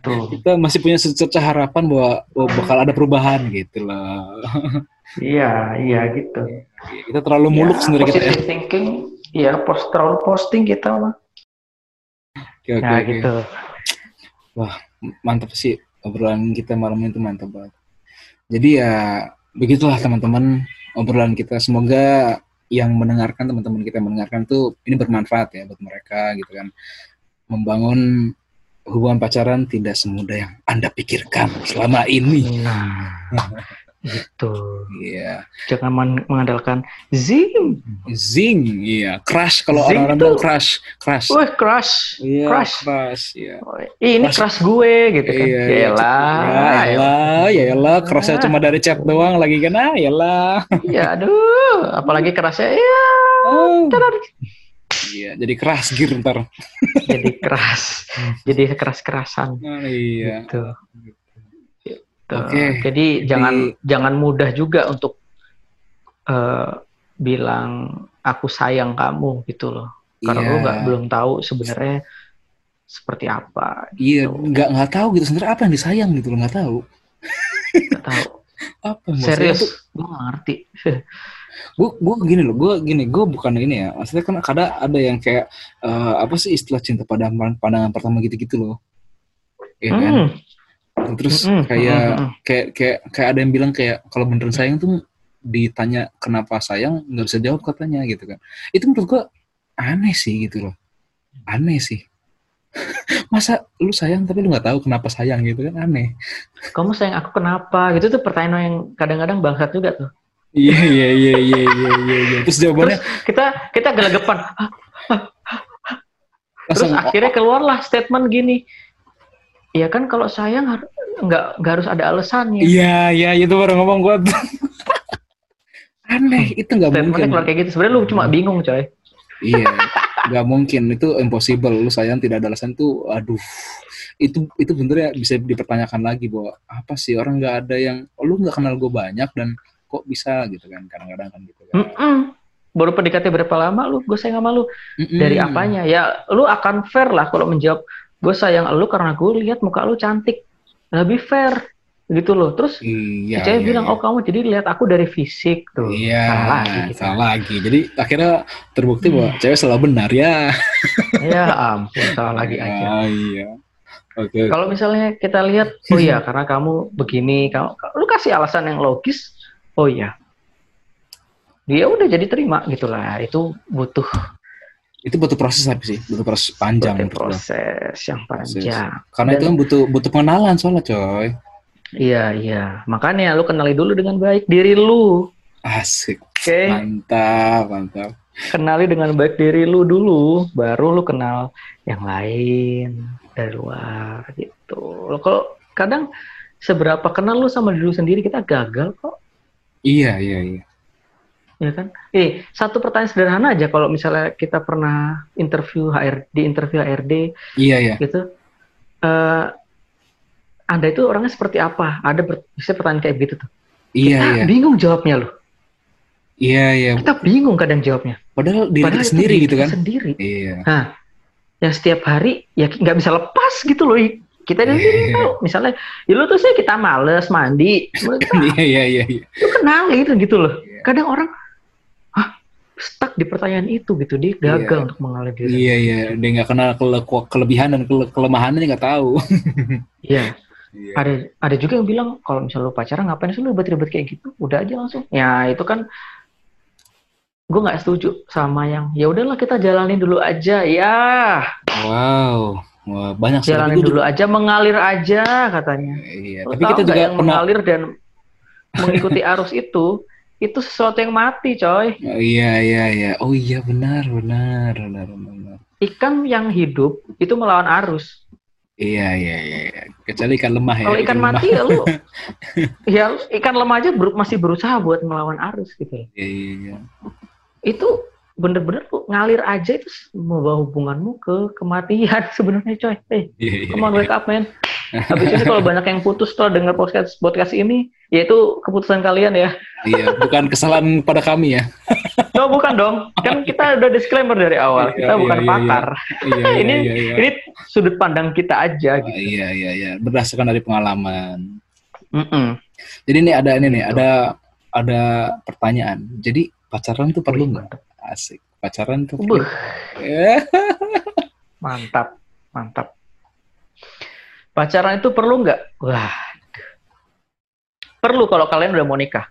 Tuh. Kita masih punya secerca harapan bahwa oh, bakal ada perubahan gitu loh. Iya, iya gitu. Kita terlalu muluk sendiri kita ya. Thinking, iya post terlalu posting kita mah. Oke, oke, Nah oke. gitu. Mantap sih obrolan kita malam ini tuh mantap banget. Jadi ya begitulah teman-teman obrolan kita. Semoga yang mendengarkan teman-teman kita yang mendengarkan tuh ini bermanfaat ya buat mereka gitu kan. Membangun hubungan pacaran tidak semudah yang Anda pikirkan selama ini. Nah, gitu. Iya. Jangan men- mengandalkan zing. Zing, iya. Crush kalau orang-orang bilang crush, crush. Wih, crush. Iya, crush. crush, iya. Oh, Ih, ini Crush. gue gitu kan. Iya, ya iya, elah. Ya ya crushnya Ah. cuma dari chat doang lagi kan, ah, ya elah. Iya, aduh. Apalagi kerasnya, ya. Oh. Iya, jadi keras gear ntar. Jadi keras. Jadi keras-kerasan. Ah, iya. Gitu. Gitu. Oke. Jadi jangan jangan mudah juga untuk eh, bilang aku sayang kamu gitu loh. Karena Iya. lu nggak belum tahu sebenarnya seperti apa. Iya, gitu. nggak nggak tahu gitu sebenarnya apa yang disayang gitu loh, nggak tahu. Nggak tahu. Apa Serius, gue ngerti. Gue gue gini loh, gue gini, gue bukan ini ya. Maksudnya kan kadang ada yang kayak eh, apa sih istilah cinta pada pandangan pertama gitu-gitu loh. Iya kan? Hmm, Terus Mm-mm, kayak mm-mm. kayak kayak kayak ada yang bilang kayak kalau beneran sayang tuh ditanya kenapa sayang nggak bisa jawab katanya gitu kan. Itu menurut gua aneh sih gitu loh. Aneh sih. Masa lu sayang tapi lu nggak tahu kenapa sayang gitu kan aneh. Kamu sayang aku kenapa? Gitu tuh pertanyaan yang kadang-kadang bangsat juga tuh. Iya iya iya iya iya iya. iya. Terus jawabannya Kita kita gelegepan. Terus langsung akhirnya keluarlah statement gini. Iya kan kalau sayang nggak nggak harus ada alasannya. Iya iya itu baru ngomong gua. tuh. aneh itu nggak Statementnya mungkin. keluar kayak gitu. Sebenarnya lu cuma bingung coy. Iya, nggak mungkin itu impossible. Lu sayang tidak ada alasan tuh, aduh, itu itu bener ya bisa dipertanyakan lagi bahwa apa sih orang nggak ada yang, oh, lu nggak kenal gue banyak dan kok bisa gitu kan kadang-kadang kan gitu kan. Mm-mm. Baru PDKT berapa lama lu? Gue sayang sama lu. Mm-mm. Dari apanya? Ya lu akan fair lah kalau menjawab gue sayang lu karena gue lihat muka lu cantik. Lebih fair gitu loh. Terus Iya. cewek iya, bilang, iya. oh kamu jadi lihat aku dari fisik tuh. Iya, Salah lagi kita. salah lagi. Jadi akhirnya terbukti bahwa Hmm. cewek selalu benar ya. Ya ampun, salah lagi aja. Ah, iya. Oke. Kalau misalnya kita lihat, oh iya karena kamu begini, kamu, lu kasih alasan yang logis, oh iya. Dia udah jadi terima gitulah. Itu butuh, Itu butuh proses tapi sih, butuh proses panjang butuh proses yang panjang. Karena Dan- itu kan butuh butuh pengenalan soalnya coy. Iya iya. Makanya lu kenali dulu dengan baik diri lu, Asik. oke? Mantap, mantap. Kenali dengan baik diri lu dulu, baru lu kenal yang lain dari luar gitu. Lo Kalau kadang seberapa kenal lu sama diri lu sendiri kita gagal kok. Iya, iya, iya. ya kan? Eh, satu pertanyaan sederhana aja kalau misalnya kita pernah interview HR di interview HRD Iya, iya. gitu. eh anda itu orangnya seperti apa? Ada ber- bisa pertanyaan kayak gitu tuh. Iya, Kita iya. bingung jawabnya loh. Iya, iya. Kita bingung kadang jawabnya. Padahal diri Padahal sendiri diri gitu kan. Sendiri. Iya. Yang setiap hari ya nggak bisa lepas gitu loh. Kita dari Iya. diri tahu. Misalnya, ya lu tuh sih kita males mandi. Iya, iya, iya. iya. lu kenal gitu gitu loh. Iya. Kadang orang, stuck di pertanyaan itu gitu. Dia gagal Iya. untuk mengenali diri. Iya, iya. Dia nggak kenal kele- kelebihan dan kele- kelemahannya nggak tahu. Iya. Iya. ada ada juga yang bilang kalau misalnya lu pacaran ngapain sih lu ribet-ribet kayak gitu udah aja langsung ya itu kan gue nggak setuju sama yang ya udahlah kita jalanin dulu aja ya Wow. Wah, banyak sih. Tapi jalanin dulu aja mengalir aja katanya Iya, Lu tapi kita juga yang pernah mengalir dan mengikuti arus itu itu sesuatu yang mati coy Oh, Iya, iya, iya. Oh iya, benar, benar, benar, benar. ikan yang hidup itu melawan arus Iya, iya, iya. iya. Kecuali ikan lemah ya. kalau ikan lemah. mati ya lu ya ikan lemah aja ber- masih berusaha buat melawan arus gitu Iya, iya, iya. itu bener-bener lu ngalir aja itu membawa hubunganmu ke kematian sebenarnya coy. Eh, Iya, iya. come on wake up man. Habis ini kalau banyak yang putus setelah dengar podcast podcast ini, ya itu keputusan kalian ya. Iya, bukan kesalahan pada kami ya. No, bukan dong. Kan kita udah disclaimer dari awal. Iya, Kita iya, bukan iya, pakar. Iya, iya, Ini iya, iya. ini sudut pandang kita aja gitu. iya, iya, iya. Berdasarkan dari pengalaman. Mm-mm. Jadi ini ada ini nih, ada ada pertanyaan. Jadi pacaran tuh perlu nggak? Asik. Pacaran tuh Buh. Ya. mantap, mantap. Pacaran itu perlu nggak? Wah, perlu kalau kalian udah mau nikah.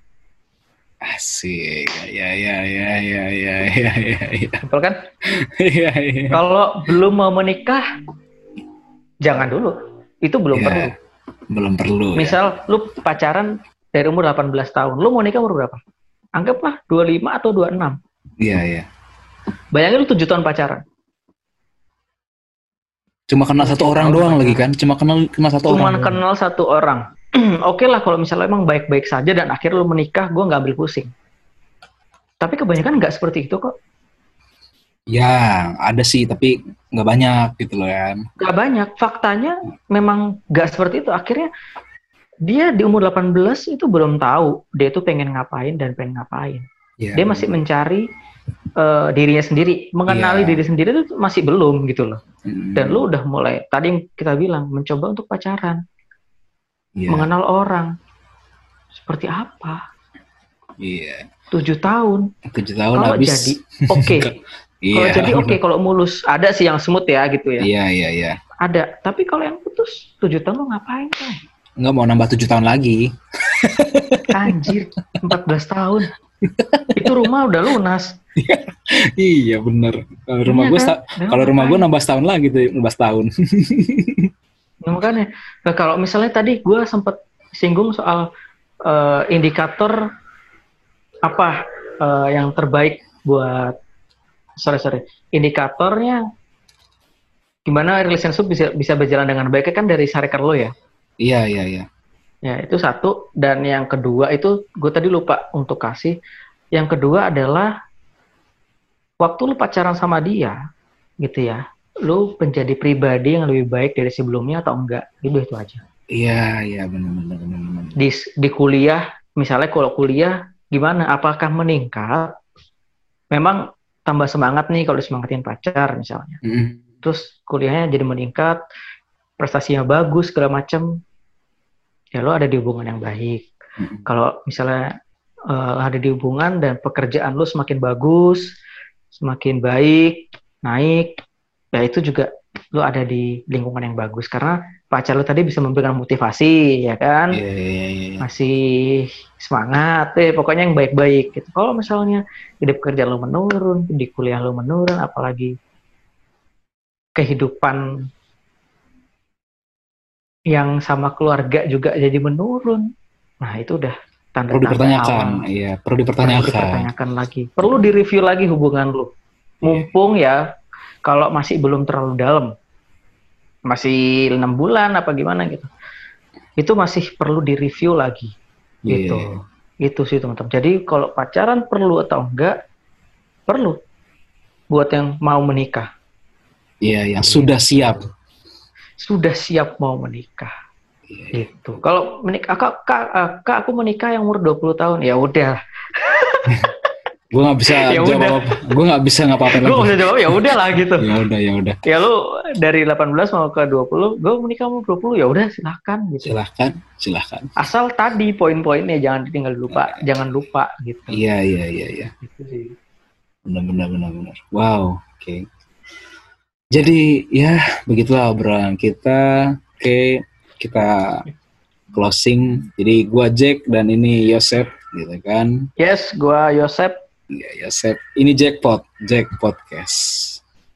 Asik. Ya ya ya ya ya ya ya. ya. Simpel kan? Iya iya. Kalau belum mau menikah, jangan dulu. Itu belum Iya, perlu. Belum perlu. ya. Misal lu pacaran dari umur 18 tahun, lu mau nikah umur berapa? Anggaplah 25 atau 26. Iya iya. Bayangin lu 7 tahun pacaran. Cuma kenal satu orang doang pacaran. lagi kan? Cuma kenal cuma satu Cuman orang. kenal satu orang. Oke lah kalau misalnya emang baik-baik saja dan akhirnya lu menikah, gua nggak ambil pusing. Tapi kebanyakan nggak seperti itu kok. Ya, ada sih tapi nggak banyak gitu loh kan. Nggak banyak. Faktanya memang nggak seperti itu. Akhirnya dia di umur 18 itu belum tahu dia tuh pengen ngapain dan pengen ngapain. Iya, Dia masih mencari eh, dirinya sendiri, mengenali Iya. diri sendiri itu masih belum gitu loh. Mm, Dan lu udah mulai tadi yang kita bilang mencoba untuk pacaran, iya, mengenal orang seperti apa. Iya. Tujuh tahun. Tujuh tahun Kalau habis. jadi oke. Iya. Kalau jadi oke, kalau mulus ada sih yang smooth ya gitu ya. Iya iya iya. Ada. Tapi kalau yang putus tujuh tahun lu ngapain kan? Nggak mau nambah tujuh tahun lagi. Anjir, 14 tahun. Itu rumah udah lunas. iya bener. Kalau rumah Iya gue kan? Nah, kalau rumah gue nambah setahun lagi tuh, nambah setahun. Nah, makanya. Nah, kalau misalnya tadi gue sempat singgung soal eh, indikator apa eh, yang terbaik buat sorry sorry indikatornya gimana relationship bisa bisa berjalan dengan baik kan dari syarikat lo ya iya iya iya. Ya itu satu. Dan yang kedua itu gue tadi lupa untuk kasih. Yang kedua adalah waktu lu pacaran sama dia gitu ya lu menjadi pribadi yang lebih baik dari sebelumnya atau enggak? Itu itu aja. Iya iya bener. di di kuliah misalnya kalau kuliah gimana? Apakah meningkat? Memang tambah semangat nih kalau disemangatin pacar misalnya. Mm, terus kuliahnya jadi meningkat prestasinya bagus segala macem ya lo ada di hubungan yang baik mm, kalau misalnya eh, ada di hubungan dan pekerjaan lo semakin bagus semakin baik naik ya itu juga lo ada di lingkungan yang bagus karena pacar lo tadi bisa memberikan motivasi ya kan Iya iya iya. iya. masih semangat eh pokoknya yang baik-baik gitu kalau misalnya di pekerjaan lo menurun di kuliah lo menurun apalagi kehidupan yang sama keluarga juga jadi menurun nah itu udah tanda Perlu dipertanyakan. awal. Iya perlu perlu dipertanyakan. dipertanyakan lagi perlu direview lagi hubungan lo mumpung ya kalau masih belum terlalu dalam masih enam bulan apa gimana gitu itu masih perlu direview lagi Iya, gitu iya. itu sih teman-teman jadi kalau pacaran perlu atau enggak perlu buat yang mau menikah Iya yang sudah siap. Sudah siap mau menikah Iya. gitu kalau menikah kak, kak, eh, kak aku menikah yang umur 20 tahun ya udah Gue nggak bisa Ya jawab udah. apa. Gue nggak bisa nggak lagi. bisa jawab ya udah lah gitu Ya udah ya udah. ya lu dari 18 mau ke 20 gue menikah umur 20 ya udah silahkan gitu Silahkan silahkan. asal tadi poin-poinnya jangan ditinggal lupa jangan lupa gitu Iya iya iya iya. Gitu sih. Benar benar benar benar. Wow. Oke. Jadi ya begitulah obrolan kita. Oke kita closing. Jadi gua Jack dan ini Yosep gitu kan. yes gua Yosep Ya Yosep. Ini Jackpot. Jack Podcast.